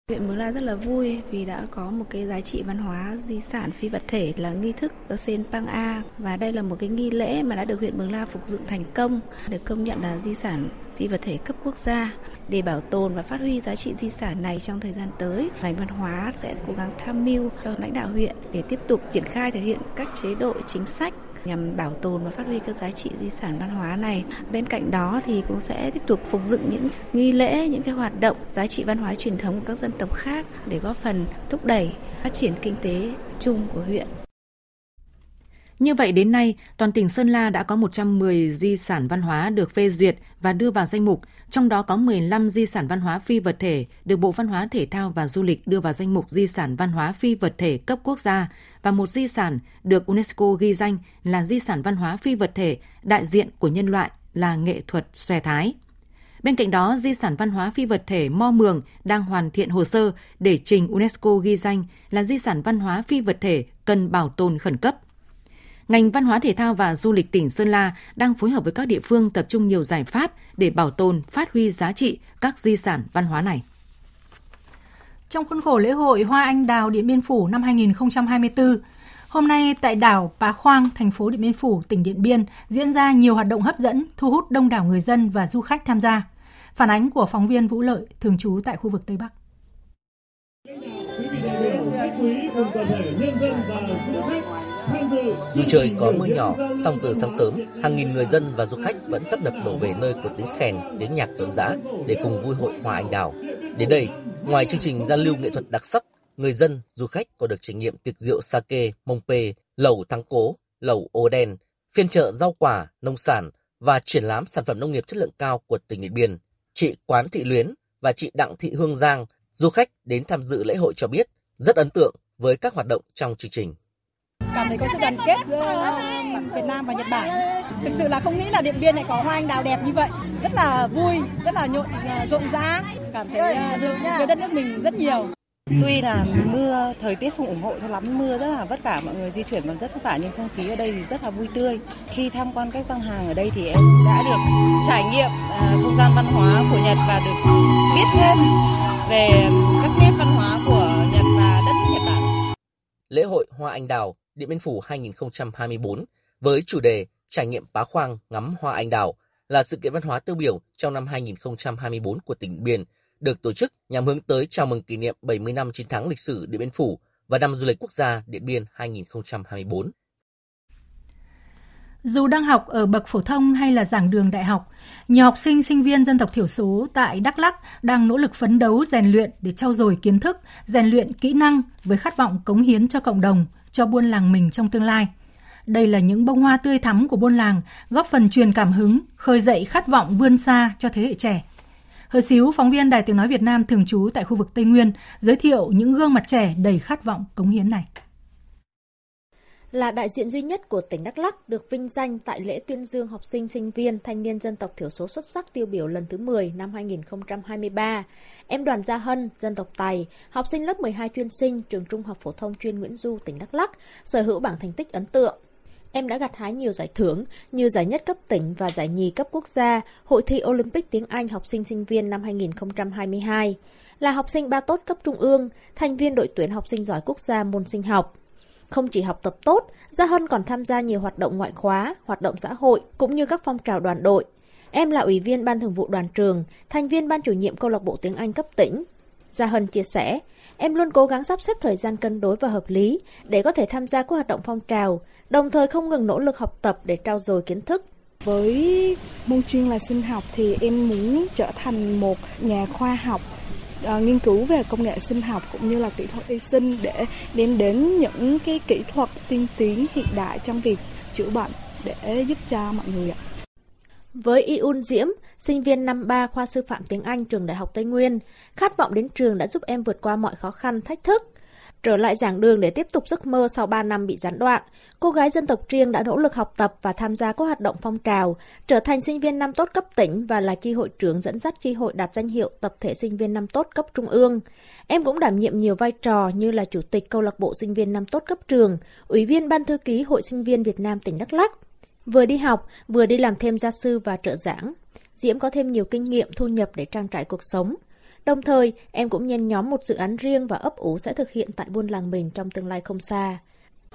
Huyện Mường La rất là vui vì đã có một cái giá trị văn hóa di sản phi vật thể là nghi thức ở Sen Pang A và đây là một cái nghi lễ mà đã được huyện Mường La phục dựng thành công, được công nhận là di sản phi vật thể cấp quốc gia để bảo tồn và phát huy giá trị di sản này trong thời gian tới ngành văn hóa sẽ cố gắng tham mưu cho lãnh đạo huyện để tiếp tục triển khai thực hiện các chế độ chính sách nhằm bảo tồn và phát huy các giá trị di sản văn hóa này. Bên cạnh đó thì cũng sẽ tiếp tục phục dựng những nghi lễ, những cái hoạt động giá trị văn hóa truyền thống của các dân tộc khác để góp phần thúc đẩy phát triển kinh tế chung của huyện. Như vậy đến nay, toàn tỉnh Sơn La đã có 110 di sản văn hóa được phê duyệt và đưa vào danh mục, trong đó có 15 di sản văn hóa phi vật thể được Bộ Văn hóa Thể thao và Du lịch đưa vào danh mục di sản văn hóa phi vật thể cấp quốc gia và một di sản được UNESCO ghi danh là di sản văn hóa phi vật thể đại diện của nhân loại là nghệ thuật xòe thái. Bên cạnh đó, di sản văn hóa phi vật thể Mo Mường đang hoàn thiện hồ sơ để trình UNESCO ghi danh là di sản văn hóa phi vật thể cần bảo tồn khẩn cấp – ngành văn hóa thể thao và du lịch tỉnh Sơn La đang phối hợp với các địa phương tập trung nhiều giải pháp để bảo tồn, phát huy giá trị các di sản văn hóa này. Trong khuôn khổ lễ hội Hoa Anh Đào Điện Biên Phủ năm 2024, hôm nay tại đảo Pá Khoang, thành phố Điện Biên Phủ, tỉnh Điện Biên diễn ra nhiều hoạt động hấp dẫn, thu hút đông đảo người dân và du khách tham gia. Phản ánh của phóng viên Vũ Lợi, thường trú tại khu vực Tây Bắc. Quý vị đại biểu, khách quý cùng toàn thể nhân dân và du khách dù trời có mưa nhỏ, song từ sáng sớm, hàng nghìn người dân và du khách vẫn tấp nập đổ về nơi có tiếng khen, tiếng nhạc rộn rã để cùng vui hội hoa anh đào. Đến đây, ngoài chương trình giao lưu nghệ thuật đặc sắc, người dân, du khách còn được trải nghiệm tiệc rượu sake, mông pê, lẩu thắng cố, lẩu ô đen, phiên chợ rau quả, nông sản và triển lãm sản phẩm nông nghiệp chất lượng cao của tỉnh Điện Biên. Chị Quán Thị Luyến và chị Đặng Thị Hương Giang, du khách đến tham dự lễ hội cho biết rất ấn tượng với các hoạt động trong chương trình cảm thấy có sự đoàn kết giữa Việt Nam và Nhật Bản. Thực sự là không nghĩ là Điện Biên lại có hoa anh đào đẹp như vậy. Rất là vui, rất là nhộn à, rộn rã, cảm thấy nhớ đất nước mình rất nhiều. Tuy là mưa, thời tiết không ủng hộ cho lắm, mưa rất là vất vả, mọi người di chuyển bằng rất vất vả nhưng không khí ở đây thì rất là vui tươi. Khi tham quan các gian hàng ở đây thì em đã được trải nghiệm à, không gian văn hóa của Nhật và được biết thêm về các nét văn hóa của Nhật và đất nước Nhật Bản. Lễ hội Hoa Anh Đào Điện Biên Phủ 2024 với chủ đề Trải nghiệm bá khoang ngắm hoa anh đào là sự kiện văn hóa tiêu biểu trong năm 2024 của tỉnh Điện Biên, được tổ chức nhằm hướng tới chào mừng kỷ niệm 70 năm chiến thắng lịch sử Điện Biên Phủ và năm du lịch quốc gia Điện Biên 2024. Dù đang học ở bậc phổ thông hay là giảng đường đại học, nhiều học sinh, sinh viên dân tộc thiểu số tại Đắk Lắk đang nỗ lực phấn đấu rèn luyện để trau dồi kiến thức, rèn luyện kỹ năng với khát vọng cống hiến cho cộng đồng, cho buôn làng mình trong tương lai. Đây là những bông hoa tươi thắm của buôn làng, góp phần truyền cảm hứng, khơi dậy khát vọng vươn xa cho thế hệ trẻ. Hờ Xíu, phóng viên Đài Tiếng Nói Việt Nam thường trú tại khu vực Tây Nguyên, giới thiệu những gương mặt trẻ đầy khát vọng cống hiến này là đại diện duy nhất của tỉnh Đắk Lắk được vinh danh tại lễ tuyên dương học sinh sinh viên thanh niên dân tộc thiểu số xuất sắc tiêu biểu lần thứ 10 năm 2023. Em Đoàn Gia Hân, dân tộc Tài, học sinh lớp 12 chuyên sinh trường Trung học phổ thông chuyên Nguyễn Du tỉnh Đắk Lắk, sở hữu bảng thành tích ấn tượng. Em đã gặt hái nhiều giải thưởng như giải nhất cấp tỉnh và giải nhì cấp quốc gia, Hội thi Olympic tiếng Anh học sinh sinh viên năm 2022. Là học sinh ba tốt cấp trung ương, thành viên đội tuyển học sinh giỏi quốc gia môn sinh học. Không chỉ học tập tốt, Gia Hân còn tham gia nhiều hoạt động ngoại khóa, hoạt động xã hội cũng như các phong trào đoàn đội. Em là ủy viên ban thường vụ đoàn trường, thành viên ban chủ nhiệm câu lạc bộ tiếng Anh cấp tỉnh. Gia Hân chia sẻ, em luôn cố gắng sắp xếp thời gian cân đối và hợp lý để có thể tham gia các hoạt động phong trào, đồng thời không ngừng nỗ lực học tập để trau dồi kiến thức. Với môn chuyên là sinh học thì em muốn trở thành một nhà khoa học uh, nghiên cứu về công nghệ sinh học cũng như là kỹ thuật y sinh để đem đến những cái kỹ thuật tiên tiến hiện đại trong việc chữa bệnh để giúp cho mọi người ạ. Với Yun Diễm, sinh viên năm 3 khoa sư phạm tiếng Anh trường Đại học Tây Nguyên, khát vọng đến trường đã giúp em vượt qua mọi khó khăn, thách thức. Trở lại giảng đường để tiếp tục giấc mơ sau 3 năm bị gián đoạn, cô gái dân tộc riêng đã nỗ lực học tập và tham gia các hoạt động phong trào, trở thành sinh viên năm tốt cấp tỉnh và là chi hội trưởng dẫn dắt chi hội đạt danh hiệu tập thể sinh viên năm tốt cấp trung ương. Em cũng đảm nhiệm nhiều vai trò như là chủ tịch câu lạc bộ sinh viên năm tốt cấp trường, ủy viên ban thư ký Hội sinh viên Việt Nam tỉnh Đắk Lắk. Vừa đi học, vừa đi làm thêm gia sư và trợ giảng. Diễm có thêm nhiều kinh nghiệm thu nhập để trang trải cuộc sống. Đồng thời, em cũng nhen nhóm một dự án riêng và ấp ủ sẽ thực hiện tại buôn làng mình trong tương lai không xa.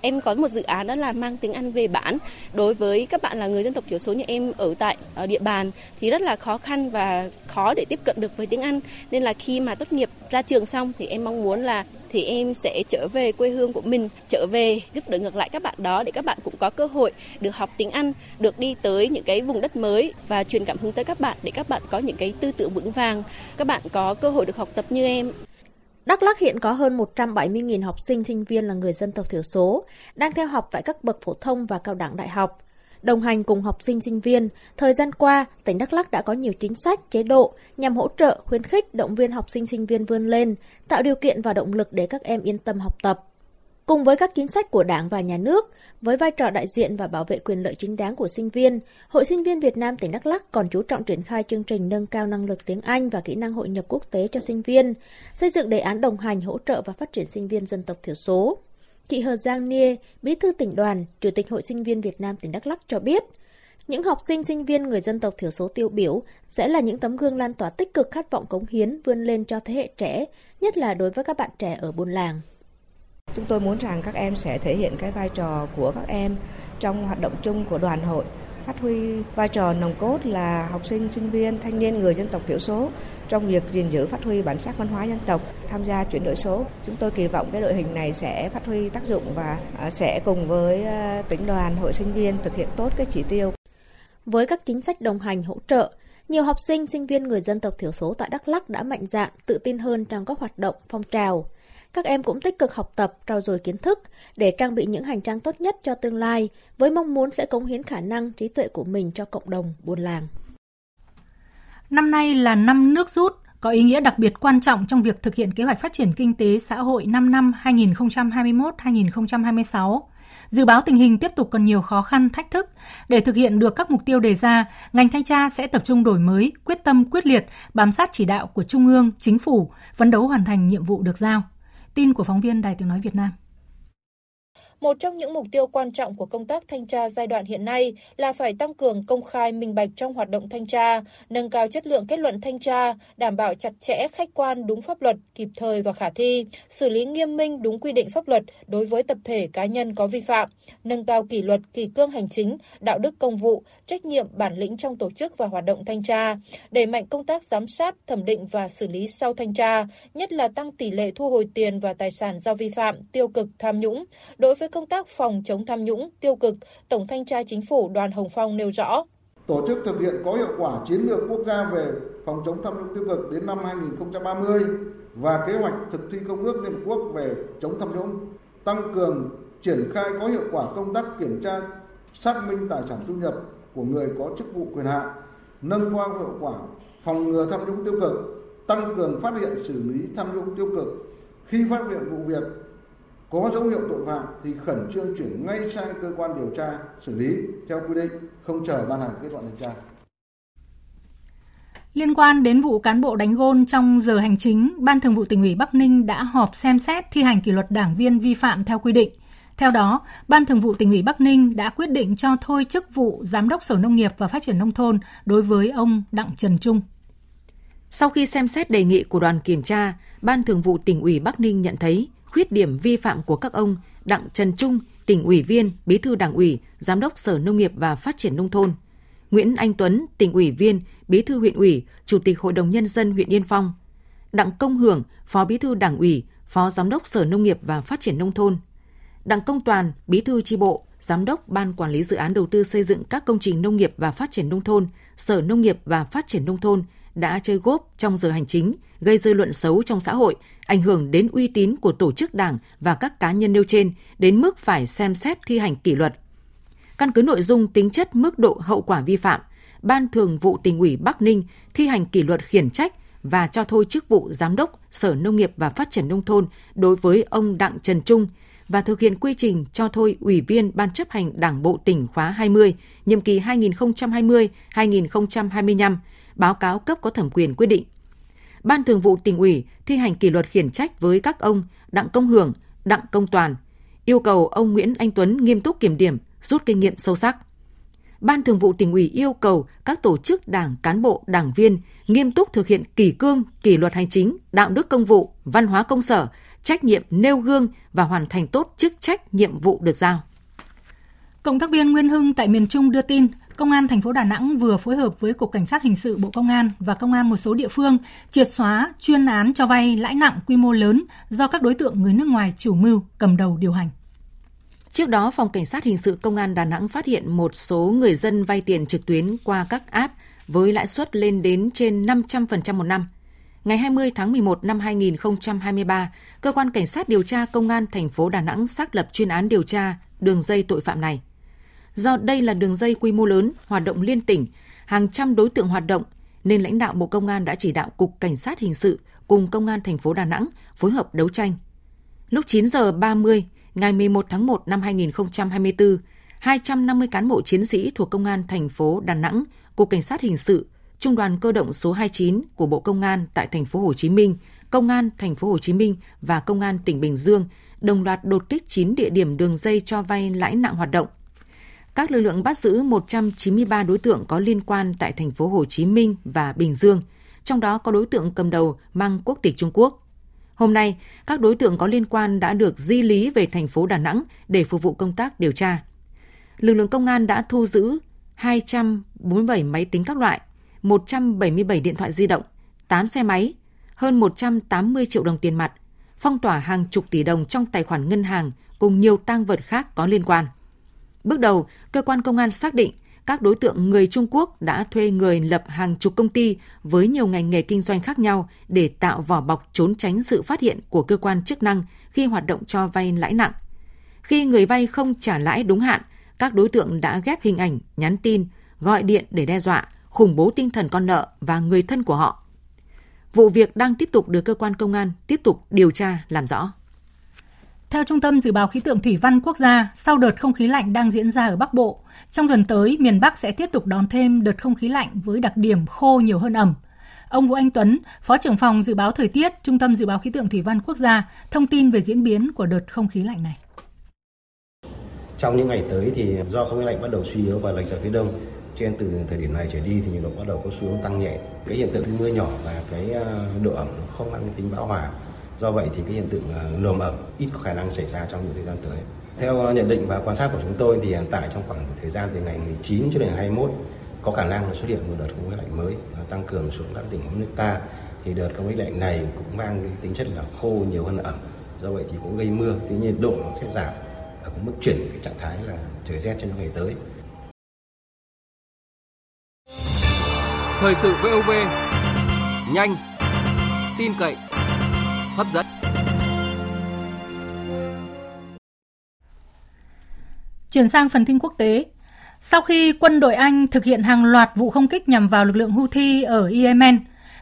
Em có một dự án đó là mang tiếng Anh về bản. Đối với các bạn là người dân tộc thiểu số như em ở tại ở địa bàn thì rất là khó khăn và khó để tiếp cận được với tiếng Anh. Nên là khi mà tốt nghiệp ra trường xong thì em mong muốn là thì em sẽ trở về quê hương của mình, trở về giúp đỡ ngược lại các bạn đó để các bạn cũng có cơ hội được học tiếng Anh, được đi tới những cái vùng đất mới và truyền cảm hứng tới các bạn để các bạn có những cái tư tưởng vững vàng, các bạn có cơ hội được học tập như em. Đắk Lắk hiện có hơn 170.000 học sinh, sinh viên là người dân tộc thiểu số, đang theo học tại các bậc phổ thông và cao đẳng đại học. Đồng hành cùng học sinh sinh viên, thời gian qua, tỉnh Đắk Lắk đã có nhiều chính sách, chế độ nhằm hỗ trợ, khuyến khích, động viên học sinh sinh viên vươn lên, tạo điều kiện và động lực để các em yên tâm học tập. Cùng với các chính sách của Đảng và Nhà nước, với vai trò đại diện và bảo vệ quyền lợi chính đáng của sinh viên, Hội Sinh viên Việt Nam tỉnh Đắk Lắk còn chú trọng triển khai chương trình nâng cao năng lực tiếng Anh và kỹ năng hội nhập quốc tế cho sinh viên, xây dựng đề án đồng hành hỗ trợ và phát triển sinh viên dân tộc thiểu số. Chị Hờ Giang Nia, Bí thư tỉnh đoàn, Chủ tịch Hội Sinh viên Việt Nam tỉnh Đắk Lắk cho biết, những học sinh sinh viên người dân tộc thiểu số tiêu biểu sẽ là những tấm gương lan tỏa tích cực khát vọng cống hiến vươn lên cho thế hệ trẻ, nhất là đối với các bạn trẻ ở buôn làng. Chúng tôi muốn rằng các em sẽ thể hiện cái vai trò của các em trong hoạt động chung của đoàn hội, phát huy vai trò nòng cốt là học sinh, sinh viên, thanh niên người dân tộc thiểu số trong việc gìn giữ phát huy bản sắc văn hóa dân tộc, tham gia chuyển đổi số. Chúng tôi kỳ vọng cái đội hình này sẽ phát huy tác dụng và à, sẽ cùng với à, tỉnh đoàn, hội sinh viên thực hiện tốt cái chỉ tiêu. Với các chính sách đồng hành hỗ trợ, nhiều học sinh, sinh viên người dân tộc thiểu số tại Đắk Lắk đã mạnh dạn, tự tin hơn trong các hoạt động, phong trào. Các em cũng tích cực học tập, trau dồi kiến thức để trang bị những hành trang tốt nhất cho tương lai, với mong muốn sẽ cống hiến khả năng, trí tuệ của mình cho cộng đồng, buôn làng. Năm nay là năm nước rút, có ý nghĩa đặc biệt quan trọng trong việc thực hiện kế hoạch phát triển kinh tế xã hội 5 năm 2021-2026. Dự báo tình hình tiếp tục còn nhiều khó khăn, thách thức. Để thực hiện được các mục tiêu đề ra, ngành thanh tra sẽ tập trung đổi mới, quyết tâm quyết liệt, bám sát chỉ đạo của Trung ương, Chính phủ, phấn đấu hoàn thành nhiệm vụ được giao. Tin của phóng viên Đài Tiếng Nói Việt Nam. Một trong những mục tiêu quan trọng của công tác thanh tra giai đoạn hiện nay là phải tăng cường công khai minh bạch trong hoạt động thanh tra, nâng cao chất lượng kết luận thanh tra, đảm bảo chặt chẽ, khách quan, đúng pháp luật, kịp thời và khả thi, xử lý nghiêm minh đúng quy định pháp luật đối với tập thể cá nhân có vi phạm, nâng cao kỷ luật, kỷ cương hành chính, đạo đức công vụ, trách nhiệm bản lĩnh trong tổ chức và hoạt động thanh tra, đẩy mạnh công tác giám sát, thẩm định và xử lý sau thanh tra, nhất là tăng tỷ lệ thu hồi tiền và tài sản do vi phạm, tiêu cực, tham nhũng. Đối với công tác phòng chống tham nhũng, tiêu cực, Tổng thanh tra Chính phủ Đoàn Hồng Phong nêu rõ. Tổ chức thực hiện có hiệu quả chiến lược quốc gia về phòng chống tham nhũng tiêu cực đến năm 2030 và kế hoạch thực thi công ước Liên Hợp Quốc về chống tham nhũng, tăng cường triển khai có hiệu quả công tác kiểm tra xác minh tài sản thu nhập của người có chức vụ quyền hạn, nâng cao hiệu quả phòng ngừa tham nhũng tiêu cực, tăng cường phát hiện xử lý tham nhũng tiêu cực. Khi phát hiện vụ việc có dấu hiệu tội phạm thì khẩn trương chuyển ngay sang cơ quan điều tra xử lý theo quy định, không chờ ban hành kết luận điều tra. Liên quan đến vụ cán bộ đánh gôn trong giờ hành chính, Ban Thường vụ tỉnh ủy Bắc Ninh đã họp xem xét thi hành kỷ luật đảng viên vi phạm theo quy định. Theo đó, Ban Thường vụ tỉnh ủy Bắc Ninh đã quyết định cho thôi chức vụ Giám đốc Sở Nông nghiệp và Phát triển Nông thôn đối với ông Đặng Trần Trung. Sau khi xem xét đề nghị của đoàn kiểm tra, Ban Thường vụ tỉnh ủy Bắc Ninh nhận thấy khuyết điểm vi phạm của các ông Đặng Trần Trung, tỉnh ủy viên, bí thư đảng ủy, giám đốc Sở Nông nghiệp và Phát triển Nông thôn, Nguyễn Anh Tuấn, tỉnh ủy viên, bí thư huyện ủy, chủ tịch Hội đồng Nhân dân huyện Yên Phong, Đặng Công Hưởng, phó bí thư đảng ủy, phó giám đốc Sở Nông nghiệp và Phát triển Nông thôn, Đặng Công Toàn, bí thư tri bộ, giám đốc Ban Quản lý Dự án Đầu tư xây dựng các công trình nông nghiệp và phát triển nông thôn, Sở Nông nghiệp và Phát triển Nông thôn đã chơi góp trong giờ hành chính, gây dư luận xấu trong xã hội, ảnh hưởng đến uy tín của tổ chức đảng và các cá nhân nêu trên, đến mức phải xem xét thi hành kỷ luật. Căn cứ nội dung tính chất mức độ hậu quả vi phạm, Ban Thường vụ tỉnh ủy Bắc Ninh thi hành kỷ luật khiển trách và cho thôi chức vụ Giám đốc Sở Nông nghiệp và Phát triển Nông thôn đối với ông Đặng Trần Trung và thực hiện quy trình cho thôi Ủy viên Ban chấp hành Đảng Bộ tỉnh khóa 20, nhiệm kỳ 2020-2025, báo cáo cấp có thẩm quyền quyết định. Ban Thường vụ tỉnh ủy thi hành kỷ luật khiển trách với các ông Đặng Công Hưởng, Đặng Công Toàn, yêu cầu ông Nguyễn Anh Tuấn nghiêm túc kiểm điểm, rút kinh nghiệm sâu sắc. Ban Thường vụ tỉnh ủy yêu cầu các tổ chức đảng, cán bộ, đảng viên nghiêm túc thực hiện kỷ cương, kỷ luật hành chính, đạo đức công vụ, văn hóa công sở, trách nhiệm nêu gương và hoàn thành tốt chức trách nhiệm vụ được giao. Cộng tác viên Nguyên Hưng tại miền Trung đưa tin, Công an thành phố Đà Nẵng vừa phối hợp với Cục Cảnh sát Hình sự Bộ Công an và Công an một số địa phương triệt xóa chuyên án cho vay lãi nặng quy mô lớn do các đối tượng người nước ngoài chủ mưu cầm đầu điều hành. Trước đó, Phòng Cảnh sát Hình sự Công an Đà Nẵng phát hiện một số người dân vay tiền trực tuyến qua các app với lãi suất lên đến trên 500% một năm. Ngày 20 tháng 11 năm 2023, Cơ quan Cảnh sát điều tra Công an thành phố Đà Nẵng xác lập chuyên án điều tra đường dây tội phạm này. Do đây là đường dây quy mô lớn, hoạt động liên tỉnh, hàng trăm đối tượng hoạt động, nên lãnh đạo Bộ Công an đã chỉ đạo Cục Cảnh sát Hình sự cùng Công an thành phố Đà Nẵng phối hợp đấu tranh. Lúc 9 giờ 30 ngày 11 tháng 1 năm 2024, 250 cán bộ chiến sĩ thuộc Công an thành phố Đà Nẵng, Cục Cảnh sát Hình sự, Trung đoàn Cơ động số 29 của Bộ Công an tại thành phố Hồ Chí Minh, Công an thành phố Hồ Chí Minh và Công an tỉnh Bình Dương đồng loạt đột kích 9 địa điểm đường dây cho vay lãi nặng hoạt động. Các lực lượng bắt giữ 193 đối tượng có liên quan tại thành phố Hồ Chí Minh và Bình Dương, trong đó có đối tượng cầm đầu mang quốc tịch Trung Quốc. Hôm nay, các đối tượng có liên quan đã được di lý về thành phố Đà Nẵng để phục vụ công tác điều tra. Lực lượng công an đã thu giữ 247 máy tính các loại, 177 điện thoại di động, 8 xe máy, hơn 180 triệu đồng tiền mặt, phong tỏa hàng chục tỷ đồng trong tài khoản ngân hàng cùng nhiều tang vật khác có liên quan. Bước đầu, cơ quan công an xác định các đối tượng người Trung Quốc đã thuê người lập hàng chục công ty với nhiều ngành nghề kinh doanh khác nhau để tạo vỏ bọc trốn tránh sự phát hiện của cơ quan chức năng khi hoạt động cho vay lãi nặng. Khi người vay không trả lãi đúng hạn, các đối tượng đã ghép hình ảnh, nhắn tin, gọi điện để đe dọa, khủng bố tinh thần con nợ và người thân của họ. Vụ việc đang tiếp tục được cơ quan công an tiếp tục điều tra làm rõ. Theo Trung tâm Dự báo Khí tượng Thủy văn Quốc gia, sau đợt không khí lạnh đang diễn ra ở Bắc Bộ, trong tuần tới miền Bắc sẽ tiếp tục đón thêm đợt không khí lạnh với đặc điểm khô nhiều hơn ẩm. Ông Vũ Anh Tuấn, Phó trưởng phòng Dự báo Thời tiết, Trung tâm Dự báo Khí tượng Thủy văn Quốc gia, thông tin về diễn biến của đợt không khí lạnh này. Trong những ngày tới thì do không khí lạnh bắt đầu suy yếu và lệch ra phía đông, cho nên từ thời điểm này trở đi thì nhiệt độ bắt đầu có xu hướng tăng nhẹ. Cái hiện tượng mưa nhỏ và cái ờ, độ ẩm không mang tính bão hòa do vậy thì cái hiện tượng à, nồm ẩm ít có khả năng xảy ra trong những thời gian tới. Theo nhận định và quan sát của chúng tôi thì hiện tại trong khoảng thời gian từ ngày 19 cho đến ngày 21 có khả năng xuất hiện một đợt không khí lạnh mới tăng cường xuống các tỉnh nước ta thì đợt không khí lạnh này cũng mang cái tính chất là khô nhiều hơn ẩm do vậy thì cũng gây mưa tuy nhiên độ nó sẽ giảm ở mức chuyển cái trạng thái là trời rét trong những ngày tới. Thời sự VOV nhanh, tin cậy, hấp dẫn. Chuyển sang phần tin quốc tế. Sau khi quân đội Anh thực hiện hàng loạt vụ không kích nhằm vào lực lượng Houthi ở Yemen,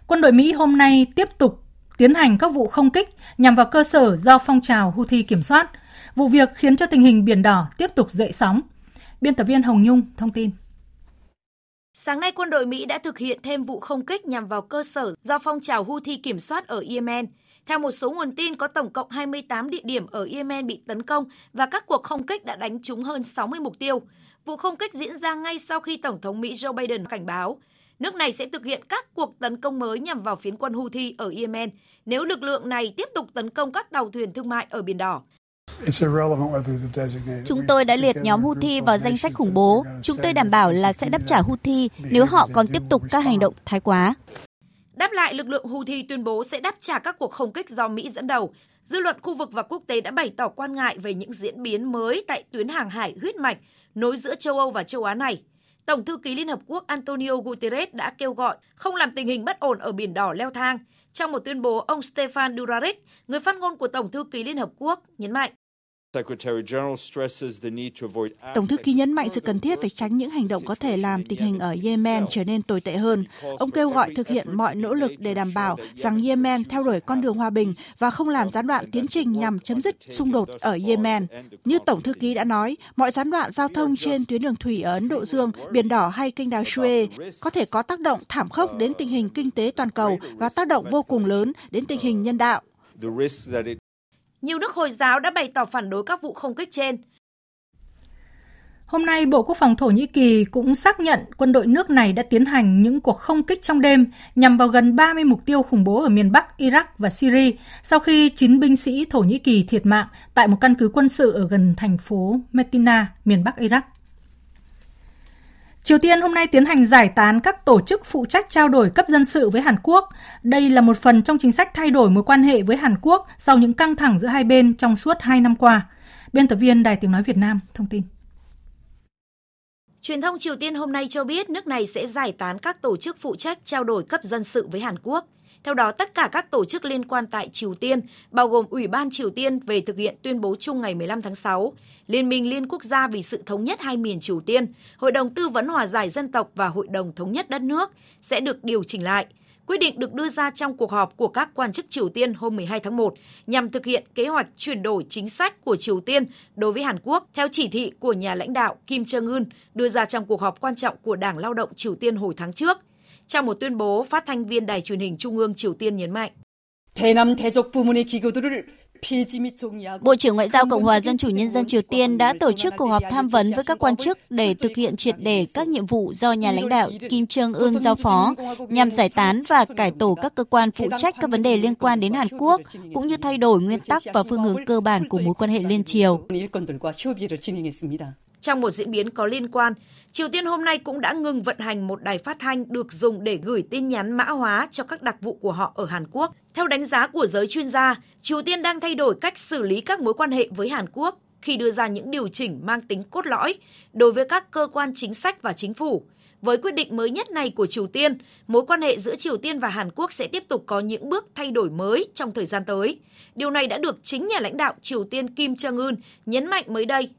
quân đội Mỹ hôm nay tiếp tục tiến hành các vụ không kích nhằm vào cơ sở do phong trào Houthi kiểm soát. Vụ việc khiến cho tình hình Biển Đỏ tiếp tục dậy sóng. Biên tập viên Hồng Nhung thông tin. Sáng nay, quân đội Mỹ đã thực hiện thêm vụ không kích nhằm vào cơ sở do phong trào Houthi kiểm soát ở Yemen. Theo một số nguồn tin, có tổng cộng 28 địa điểm ở Yemen bị tấn công và các cuộc không kích đã đánh trúng hơn 60 mục tiêu. Vụ không kích diễn ra ngay sau khi Tổng thống Mỹ Joe Biden cảnh báo nước này sẽ thực hiện các cuộc tấn công mới nhằm vào phiến quân Houthi ở Yemen nếu lực lượng này tiếp tục tấn công các tàu thuyền thương mại ở Biển Đỏ. Chúng tôi đã liệt nhóm Houthi vào danh sách khủng bố. Chúng tôi đảm bảo là sẽ đáp trả Houthi nếu họ còn tiếp tục các hành động thái quá. Đáp lại, lực lượng Houthi tuyên bố sẽ đáp trả các cuộc không kích do Mỹ dẫn đầu. Dư luận khu vực và quốc tế đã bày tỏ quan ngại về những diễn biến mới tại tuyến hàng hải huyết mạch nối giữa châu Âu và châu Á này. Tổng thư ký Liên Hợp Quốc Antonio Guterres đã kêu gọi không làm tình hình bất ổn ở Biển Đỏ leo thang. Trong một tuyên bố, ông Stefan Durarik, người phát ngôn của Tổng thư ký Liên Hợp Quốc, nhấn mạnh Tổng thư ký nhấn mạnh sự cần thiết phải tránh những hành động có thể làm tình hình ở Yemen trở nên tồi tệ hơn. Ông kêu gọi thực hiện mọi nỗ lực để đảm bảo rằng Yemen theo đuổi con đường hòa bình và không làm gián đoạn tiến trình nhằm chấm dứt xung đột ở Yemen. Như Tổng thư ký đã nói, mọi gián đoạn giao thông trên tuyến đường thủy ở Ấn Độ Dương, Biển Đỏ hay kênh đào Suez có thể có tác động thảm khốc đến tình hình kinh tế toàn cầu và tác động vô cùng lớn đến tình hình nhân đạo. Nhiều nước Hồi giáo đã bày tỏ phản đối các vụ không kích trên. Hôm nay, Bộ Quốc phòng Thổ Nhĩ Kỳ cũng xác nhận quân đội nước này đã tiến hành những cuộc không kích trong đêm nhằm vào gần 30 mục tiêu khủng bố ở miền Bắc Iraq và Syria sau khi 9 binh sĩ Thổ Nhĩ Kỳ thiệt mạng tại một căn cứ quân sự ở gần thành phố Metina, miền Bắc Iraq. Triều Tiên hôm nay tiến hành giải tán các tổ chức phụ trách trao đổi cấp dân sự với Hàn Quốc. Đây là một phần trong chính sách thay đổi mối quan hệ với Hàn Quốc sau những căng thẳng giữa hai bên trong suốt hai năm qua. Biên tập viên Đài Tiếng Nói Việt Nam thông tin. Truyền thông Triều Tiên hôm nay cho biết nước này sẽ giải tán các tổ chức phụ trách trao đổi cấp dân sự với Hàn Quốc. Theo đó, tất cả các tổ chức liên quan tại Triều Tiên, bao gồm Ủy ban Triều Tiên về thực hiện tuyên bố chung ngày 15 tháng 6, Liên minh Liên quốc gia vì sự thống nhất hai miền Triều Tiên, Hội đồng Tư vấn Hòa giải Dân tộc và Hội đồng Thống nhất Đất nước sẽ được điều chỉnh lại. Quyết định được đưa ra trong cuộc họp của các quan chức Triều Tiên hôm 12 tháng 1 nhằm thực hiện kế hoạch chuyển đổi chính sách của Triều Tiên đối với Hàn Quốc theo chỉ thị của nhà lãnh đạo Kim Jong-un đưa ra trong cuộc họp quan trọng của Đảng Lao động Triều Tiên hồi tháng trước – trong một tuyên bố, phát thanh viên đài truyền hình Trung ương Triều Tiên nhấn mạnh. Bộ trưởng Ngoại giao Cộng hòa Dân chủ Nhân dân Triều Tiên đã tổ chức cuộc họp tham vấn với các quan chức để thực hiện triệt đề các nhiệm vụ do nhà lãnh đạo Kim Jong-un giao phó nhằm giải tán và cải tổ các cơ quan phụ trách các vấn đề liên quan đến Hàn Quốc, cũng như thay đổi nguyên tắc và phương hướng cơ bản của mối quan hệ liên triều. Trong một diễn biến có liên quan, Triều Tiên hôm nay cũng đã ngừng vận hành một đài phát thanh được dùng để gửi tin nhắn mã hóa cho các đặc vụ của họ ở Hàn Quốc. Theo đánh giá của giới chuyên gia, Triều Tiên đang thay đổi cách xử lý các mối quan hệ với Hàn Quốc khi đưa ra những điều chỉnh mang tính cốt lõi đối với các cơ quan chính sách và chính phủ. Với quyết định mới nhất này của Triều Tiên, mối quan hệ giữa Triều Tiên và Hàn Quốc sẽ tiếp tục có những bước thay đổi mới trong thời gian tới. Điều này đã được chính nhà lãnh đạo Triều Tiên Kim Jong-un nhấn mạnh mới đây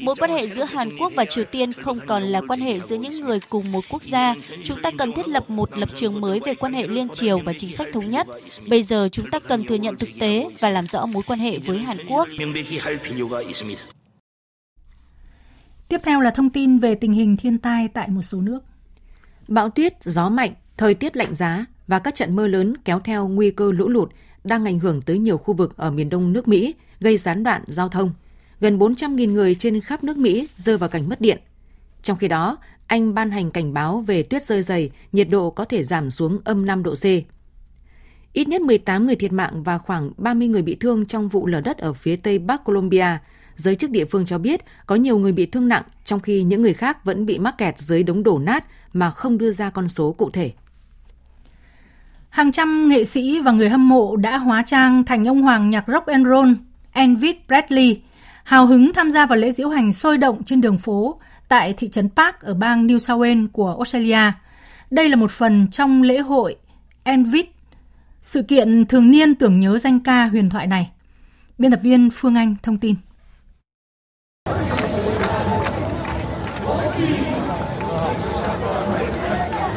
Mối quan hệ giữa Hàn Quốc và Triều Tiên không còn là quan hệ giữa những người cùng một quốc gia. Chúng ta cần thiết lập một lập trường mới về quan hệ liên triều và chính sách thống nhất. Bây giờ chúng ta cần thừa nhận thực tế và làm rõ mối quan hệ với Hàn Quốc. Tiếp theo là thông tin về tình hình thiên tai tại một số nước. Bão tuyết, gió mạnh, thời tiết lạnh giá và các trận mưa lớn kéo theo nguy cơ lũ lụt đang ảnh hưởng tới nhiều khu vực ở miền đông nước Mỹ, gây gián đoạn giao thông. Gần 400.000 người trên khắp nước Mỹ rơi vào cảnh mất điện. Trong khi đó, Anh ban hành cảnh báo về tuyết rơi dày, nhiệt độ có thể giảm xuống âm 5 độ C. Ít nhất 18 người thiệt mạng và khoảng 30 người bị thương trong vụ lở đất ở phía tây Bắc Colombia. Giới chức địa phương cho biết có nhiều người bị thương nặng, trong khi những người khác vẫn bị mắc kẹt dưới đống đổ nát mà không đưa ra con số cụ thể. Hàng trăm nghệ sĩ và người hâm mộ đã hóa trang thành ông hoàng nhạc rock and roll Envid Bradley, hào hứng tham gia vào lễ diễu hành sôi động trên đường phố tại thị trấn Park ở bang New South Wales của Australia. Đây là một phần trong lễ hội Envid, sự kiện thường niên tưởng nhớ danh ca huyền thoại này. Biên tập viên Phương Anh thông tin.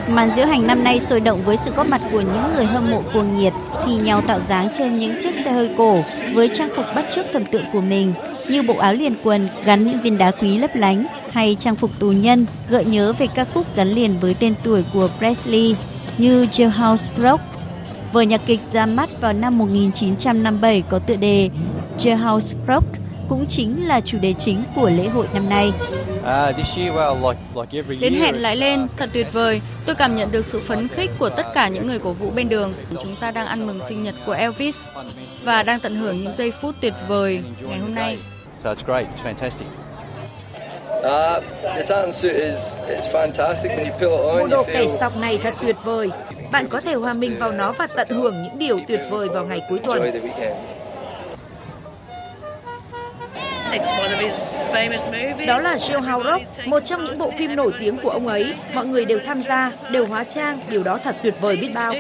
Màn diễu hành năm nay sôi động với sự góp mặt của những người hâm mộ cuồng nhiệt thì nhau tạo dáng trên những chiếc xe hơi cổ với trang phục bắt chước thần tượng của mình như bộ áo liền quần gắn những viên đá quý lấp lánh hay trang phục tù nhân gợi nhớ về các khúc gắn liền với tên tuổi của Presley như Jailhouse Rock. Vở nhạc kịch ra mắt vào năm 1957 có tựa đề Jailhouse Rock cũng chính là chủ đề chính của lễ hội năm nay. Đến hẹn lại lên, thật tuyệt vời. Tôi cảm nhận được sự phấn khích của tất cả những người cổ vũ bên đường. Chúng ta đang ăn mừng sinh nhật của Elvis và đang tận hưởng những giây phút tuyệt vời ngày hôm nay. Bộ đồ kẻ sọc này thật tuyệt vời. Bạn có thể hòa mình vào nó và tận hưởng những điều tuyệt vời vào ngày cuối tuần. Đó là Jailhouse Rock, một trong những bộ phim nổi tiếng của ông ấy. Mọi người đều tham gia, đều hóa trang, điều đó thật tuyệt vời biết bao.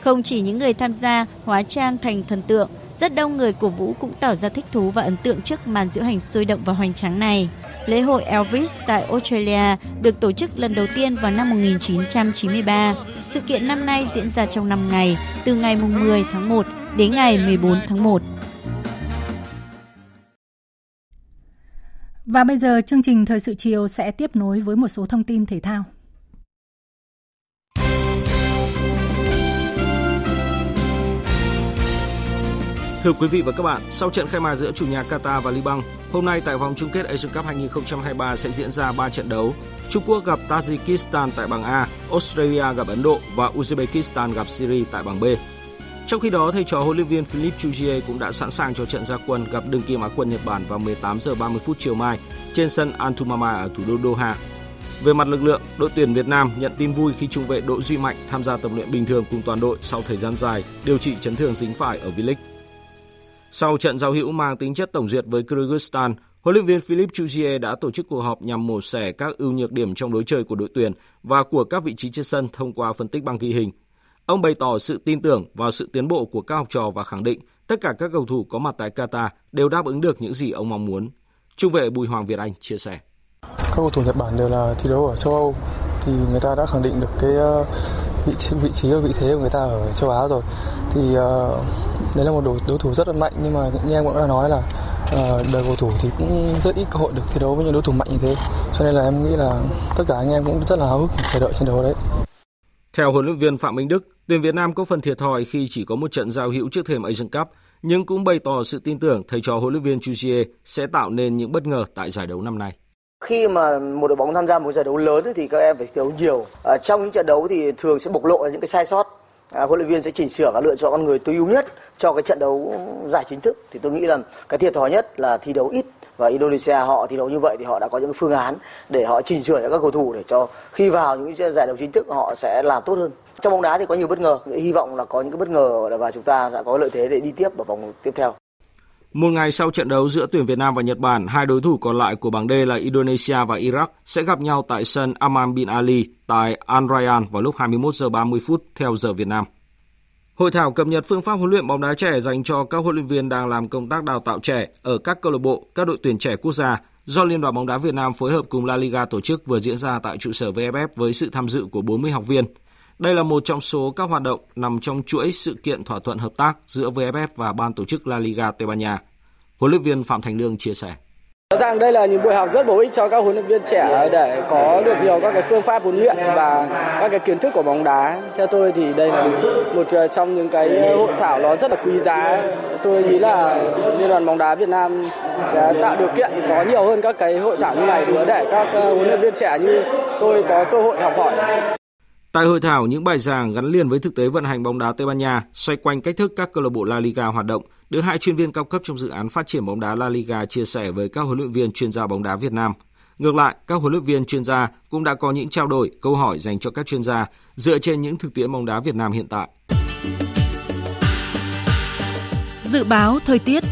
Không chỉ những người tham gia hóa trang thành thần tượng, rất đông người cổ vũ cũng tỏ ra thích thú và ấn tượng trước màn diễu hành sôi động và hoành tráng này. Lễ hội Elvis tại Australia được tổ chức lần đầu tiên vào năm 1993. Sự kiện năm nay diễn ra trong 5 ngày, từ ngày 10 tháng 1 đến ngày 14 tháng 1. Và bây giờ chương trình Thời sự chiều sẽ tiếp nối với một số thông tin thể thao. Thưa quý vị và các bạn, sau trận khai mạc giữa chủ nhà Qatar và Liban, hôm nay tại vòng chung kết Asian Cup 2023 sẽ diễn ra 3 trận đấu. Trung Quốc gặp Tajikistan tại bảng A, Australia gặp Ấn Độ và Uzbekistan gặp Syria tại bảng B. Trong khi đó, thầy trò huấn luyện viên Philip Chujier cũng đã sẵn sàng cho trận gia quân gặp đương kim Á quân Nhật Bản vào 18 giờ 30 phút chiều mai trên sân Antumama ở thủ đô Doha. Về mặt lực lượng, đội tuyển Việt Nam nhận tin vui khi trung vệ Đỗ Duy Mạnh tham gia tập luyện bình thường cùng toàn đội sau thời gian dài điều trị chấn thương dính phải ở V-League. Sau trận giao hữu mang tính chất tổng duyệt với Kyrgyzstan, huấn luyện viên Philip Chuzier đã tổ chức cuộc họp nhằm mổ xẻ các ưu nhược điểm trong đối chơi của đội tuyển và của các vị trí trên sân thông qua phân tích băng ghi hình. Ông bày tỏ sự tin tưởng vào sự tiến bộ của các học trò và khẳng định tất cả các cầu thủ có mặt tại Qatar đều đáp ứng được những gì ông mong muốn. Trung vệ Bùi Hoàng Việt Anh chia sẻ. Các cầu thủ Nhật Bản đều là thi đấu ở châu Âu thì người ta đã khẳng định được cái ờ, vị trí vị trí và vị thế của người ta ở châu Á rồi. Thì uh, đấy là một đối, đối thủ rất là mạnh nhưng mà như em cũng đã nói là uh, đời cầu thủ thì cũng rất ít cơ hội được thi đấu với những đối thủ mạnh như thế. Cho nên là em nghĩ là tất cả anh em cũng rất là háo hức chờ đợi trận đấu đấy. Theo huấn luyện viên Phạm Minh Đức, tuyển Việt Nam có phần thiệt thòi khi chỉ có một trận giao hữu trước thềm Asian Cup, nhưng cũng bày tỏ sự tin tưởng thầy trò huấn luyện viên Chujier sẽ tạo nên những bất ngờ tại giải đấu năm nay. Khi mà một đội bóng tham gia một giải đấu lớn thì các em phải thi đấu nhiều. À, trong những trận đấu thì thường sẽ bộc lộ những cái sai sót. À, huấn luyện viên sẽ chỉnh sửa và lựa chọn con người tối ưu nhất cho cái trận đấu giải chính thức. Thì tôi nghĩ là cái thiệt thòi nhất là thi đấu ít và Indonesia họ thi đấu như vậy thì họ đã có những phương án để họ chỉnh sửa cho các cầu thủ để cho khi vào những giải đấu chính thức họ sẽ làm tốt hơn trong bóng đá thì có nhiều bất ngờ hy vọng là có những cái bất ngờ và chúng ta sẽ có lợi thế để đi tiếp ở vòng tiếp theo một ngày sau trận đấu giữa tuyển Việt Nam và Nhật Bản, hai đối thủ còn lại của bảng D là Indonesia và Iraq sẽ gặp nhau tại sân Amman bin Ali tại Al Rayyan vào lúc 21 giờ 30 phút theo giờ Việt Nam. Hội thảo cập nhật phương pháp huấn luyện bóng đá trẻ dành cho các huấn luyện viên đang làm công tác đào tạo trẻ ở các câu lạc bộ, các đội tuyển trẻ quốc gia do Liên đoàn bóng đá Việt Nam phối hợp cùng La Liga tổ chức vừa diễn ra tại trụ sở VFF với sự tham dự của 40 học viên. Đây là một trong số các hoạt động nằm trong chuỗi sự kiện thỏa thuận hợp tác giữa VFF và ban tổ chức La Liga, Tây Ban Nha. Huấn luyện viên Phạm Thành Lương chia sẻ. Rõ ràng đây là những buổi học rất bổ ích cho các huấn luyện viên trẻ để có được nhiều các cái phương pháp huấn luyện và các cái kiến thức của bóng đá. Theo tôi thì đây là một ờ, trong những cái hội thảo nó rất là quý giá. Tôi nghĩ là Liên đoàn bóng đá Việt Nam sẽ tạo điều kiện có nhiều hơn các cái hội thảo như này để các ờ, huấn luyện viên trẻ như tôi có cơ hội học hỏi. Tại hội thảo, những bài giảng gắn liền với thực tế vận hành bóng đá Tây Ban Nha xoay quanh cách thức các câu lạc bộ La Liga hoạt động được hai chuyên viên cao cấp trong dự án phát triển bóng đá La Liga chia sẻ với các huấn luyện viên chuyên gia bóng đá Việt Nam. Ngược lại, các huấn luyện viên chuyên gia cũng đã có những trao đổi, câu hỏi dành cho các chuyên gia dựa trên những thực tiễn bóng đá Việt Nam hiện tại. Dự báo thời tiết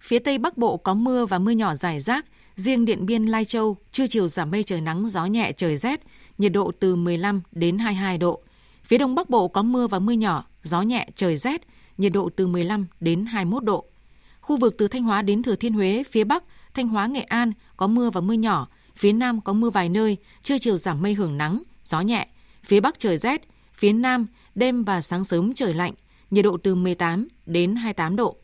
Phía Tây Bắc Bộ có mưa và mưa nhỏ rải rác, riêng Điện Biên, Lai Châu, trưa chiều giảm mây trời nắng, gió nhẹ, trời rét, nhiệt độ từ 15 đến 22 độ. Phía Đông Bắc Bộ có mưa và mưa nhỏ, gió nhẹ, trời rét, nhiệt độ từ 15 đến 21 độ. Khu vực từ Thanh Hóa đến Thừa Thiên Huế, phía Bắc, Thanh Hóa, Nghệ An có mưa và mưa nhỏ, phía Nam có mưa vài nơi, trưa chiều giảm mây hưởng nắng, gió nhẹ, phía Bắc trời rét, phía Nam đêm và sáng sớm trời lạnh, nhiệt độ từ 18 đến 28 độ.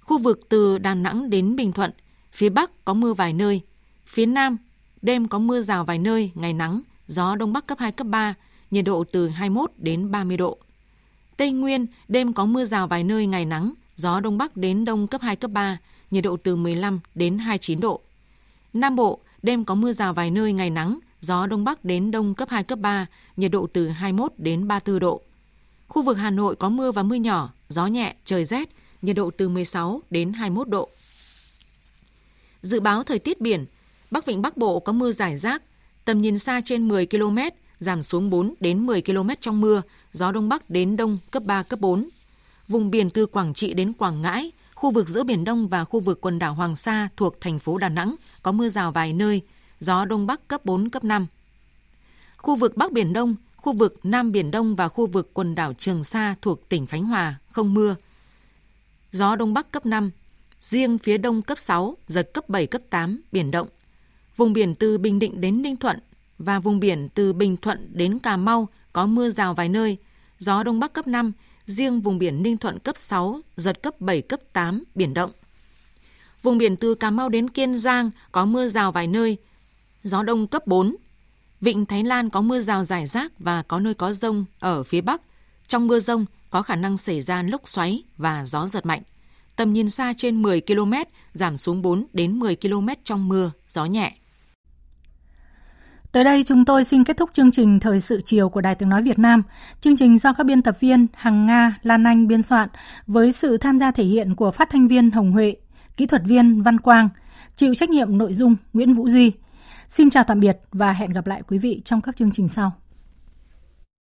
Khu vực từ Đà Nẵng đến Bình Thuận, phía Bắc có mưa vài nơi, phía Nam đêm có mưa rào vài nơi, ngày nắng, gió Đông Bắc cấp 2, cấp 3, nhiệt độ từ 21 đến 30 độ. Tây Nguyên, đêm có mưa rào vài nơi, ngày nắng, gió Đông Bắc đến Đông cấp 2, cấp 3, nhiệt độ từ 15 đến 29 độ. Nam Bộ, đêm có mưa rào vài nơi, ngày nắng, gió Đông Bắc đến Đông cấp 2, cấp 3, nhiệt độ từ 21 đến 34 độ. Khu vực Hà Nội có mưa và mưa nhỏ, gió nhẹ, trời rét, nhiệt độ từ 16 đến 21 độ. Dự báo thời tiết biển, Bắc Vịnh Bắc Bộ có mưa rải rác, tầm nhìn xa trên 10 km, giảm xuống 4 đến 10 km trong mưa, gió Đông Bắc đến Đông cấp 3, cấp 4. Vùng biển từ Quảng Trị đến Quảng Ngãi, khu vực giữa Biển Đông và khu vực quần đảo Hoàng Sa thuộc thành phố Đà Nẵng có mưa rào vài nơi, gió Đông Bắc cấp 4, cấp 5. Khu vực Bắc Biển Đông, khu vực Nam Biển Đông và khu vực quần đảo Trường Sa thuộc tỉnh Khánh Hòa không mưa. Gió Đông Bắc cấp 5, riêng phía Đông cấp 6, giật cấp 7, cấp 8, biển động. Vùng biển từ Bình Định đến Ninh Thuận và vùng biển từ Bình Thuận đến Cà Mau có mưa rào vài nơi, gió Đông Bắc cấp 5, riêng vùng biển Ninh Thuận cấp 6, giật cấp 7, cấp 8, biển động. Vùng biển từ Cà Mau đến Kiên Giang có mưa rào vài nơi, gió đông cấp 4. Vịnh Thái Lan có mưa rào rải rác và có nơi có rông ở phía Bắc. Trong mưa rông có khả năng xảy ra lốc xoáy và gió giật mạnh. Tầm nhìn xa trên 10 km, giảm xuống 4 đến 10 km trong mưa, gió nhẹ. Tới đây chúng tôi xin kết thúc chương trình Thời sự chiều của Đài Tiếng Nói Việt Nam. Chương trình do các biên tập viên Hằng Nga, Lan Anh biên soạn với sự tham gia thể hiện của phát thanh viên Hồng Huệ, kỹ thuật viên Văn Quang, chịu trách nhiệm nội dung Nguyễn Vũ Duy. Xin chào tạm biệt và hẹn gặp lại quý vị trong các chương trình sau.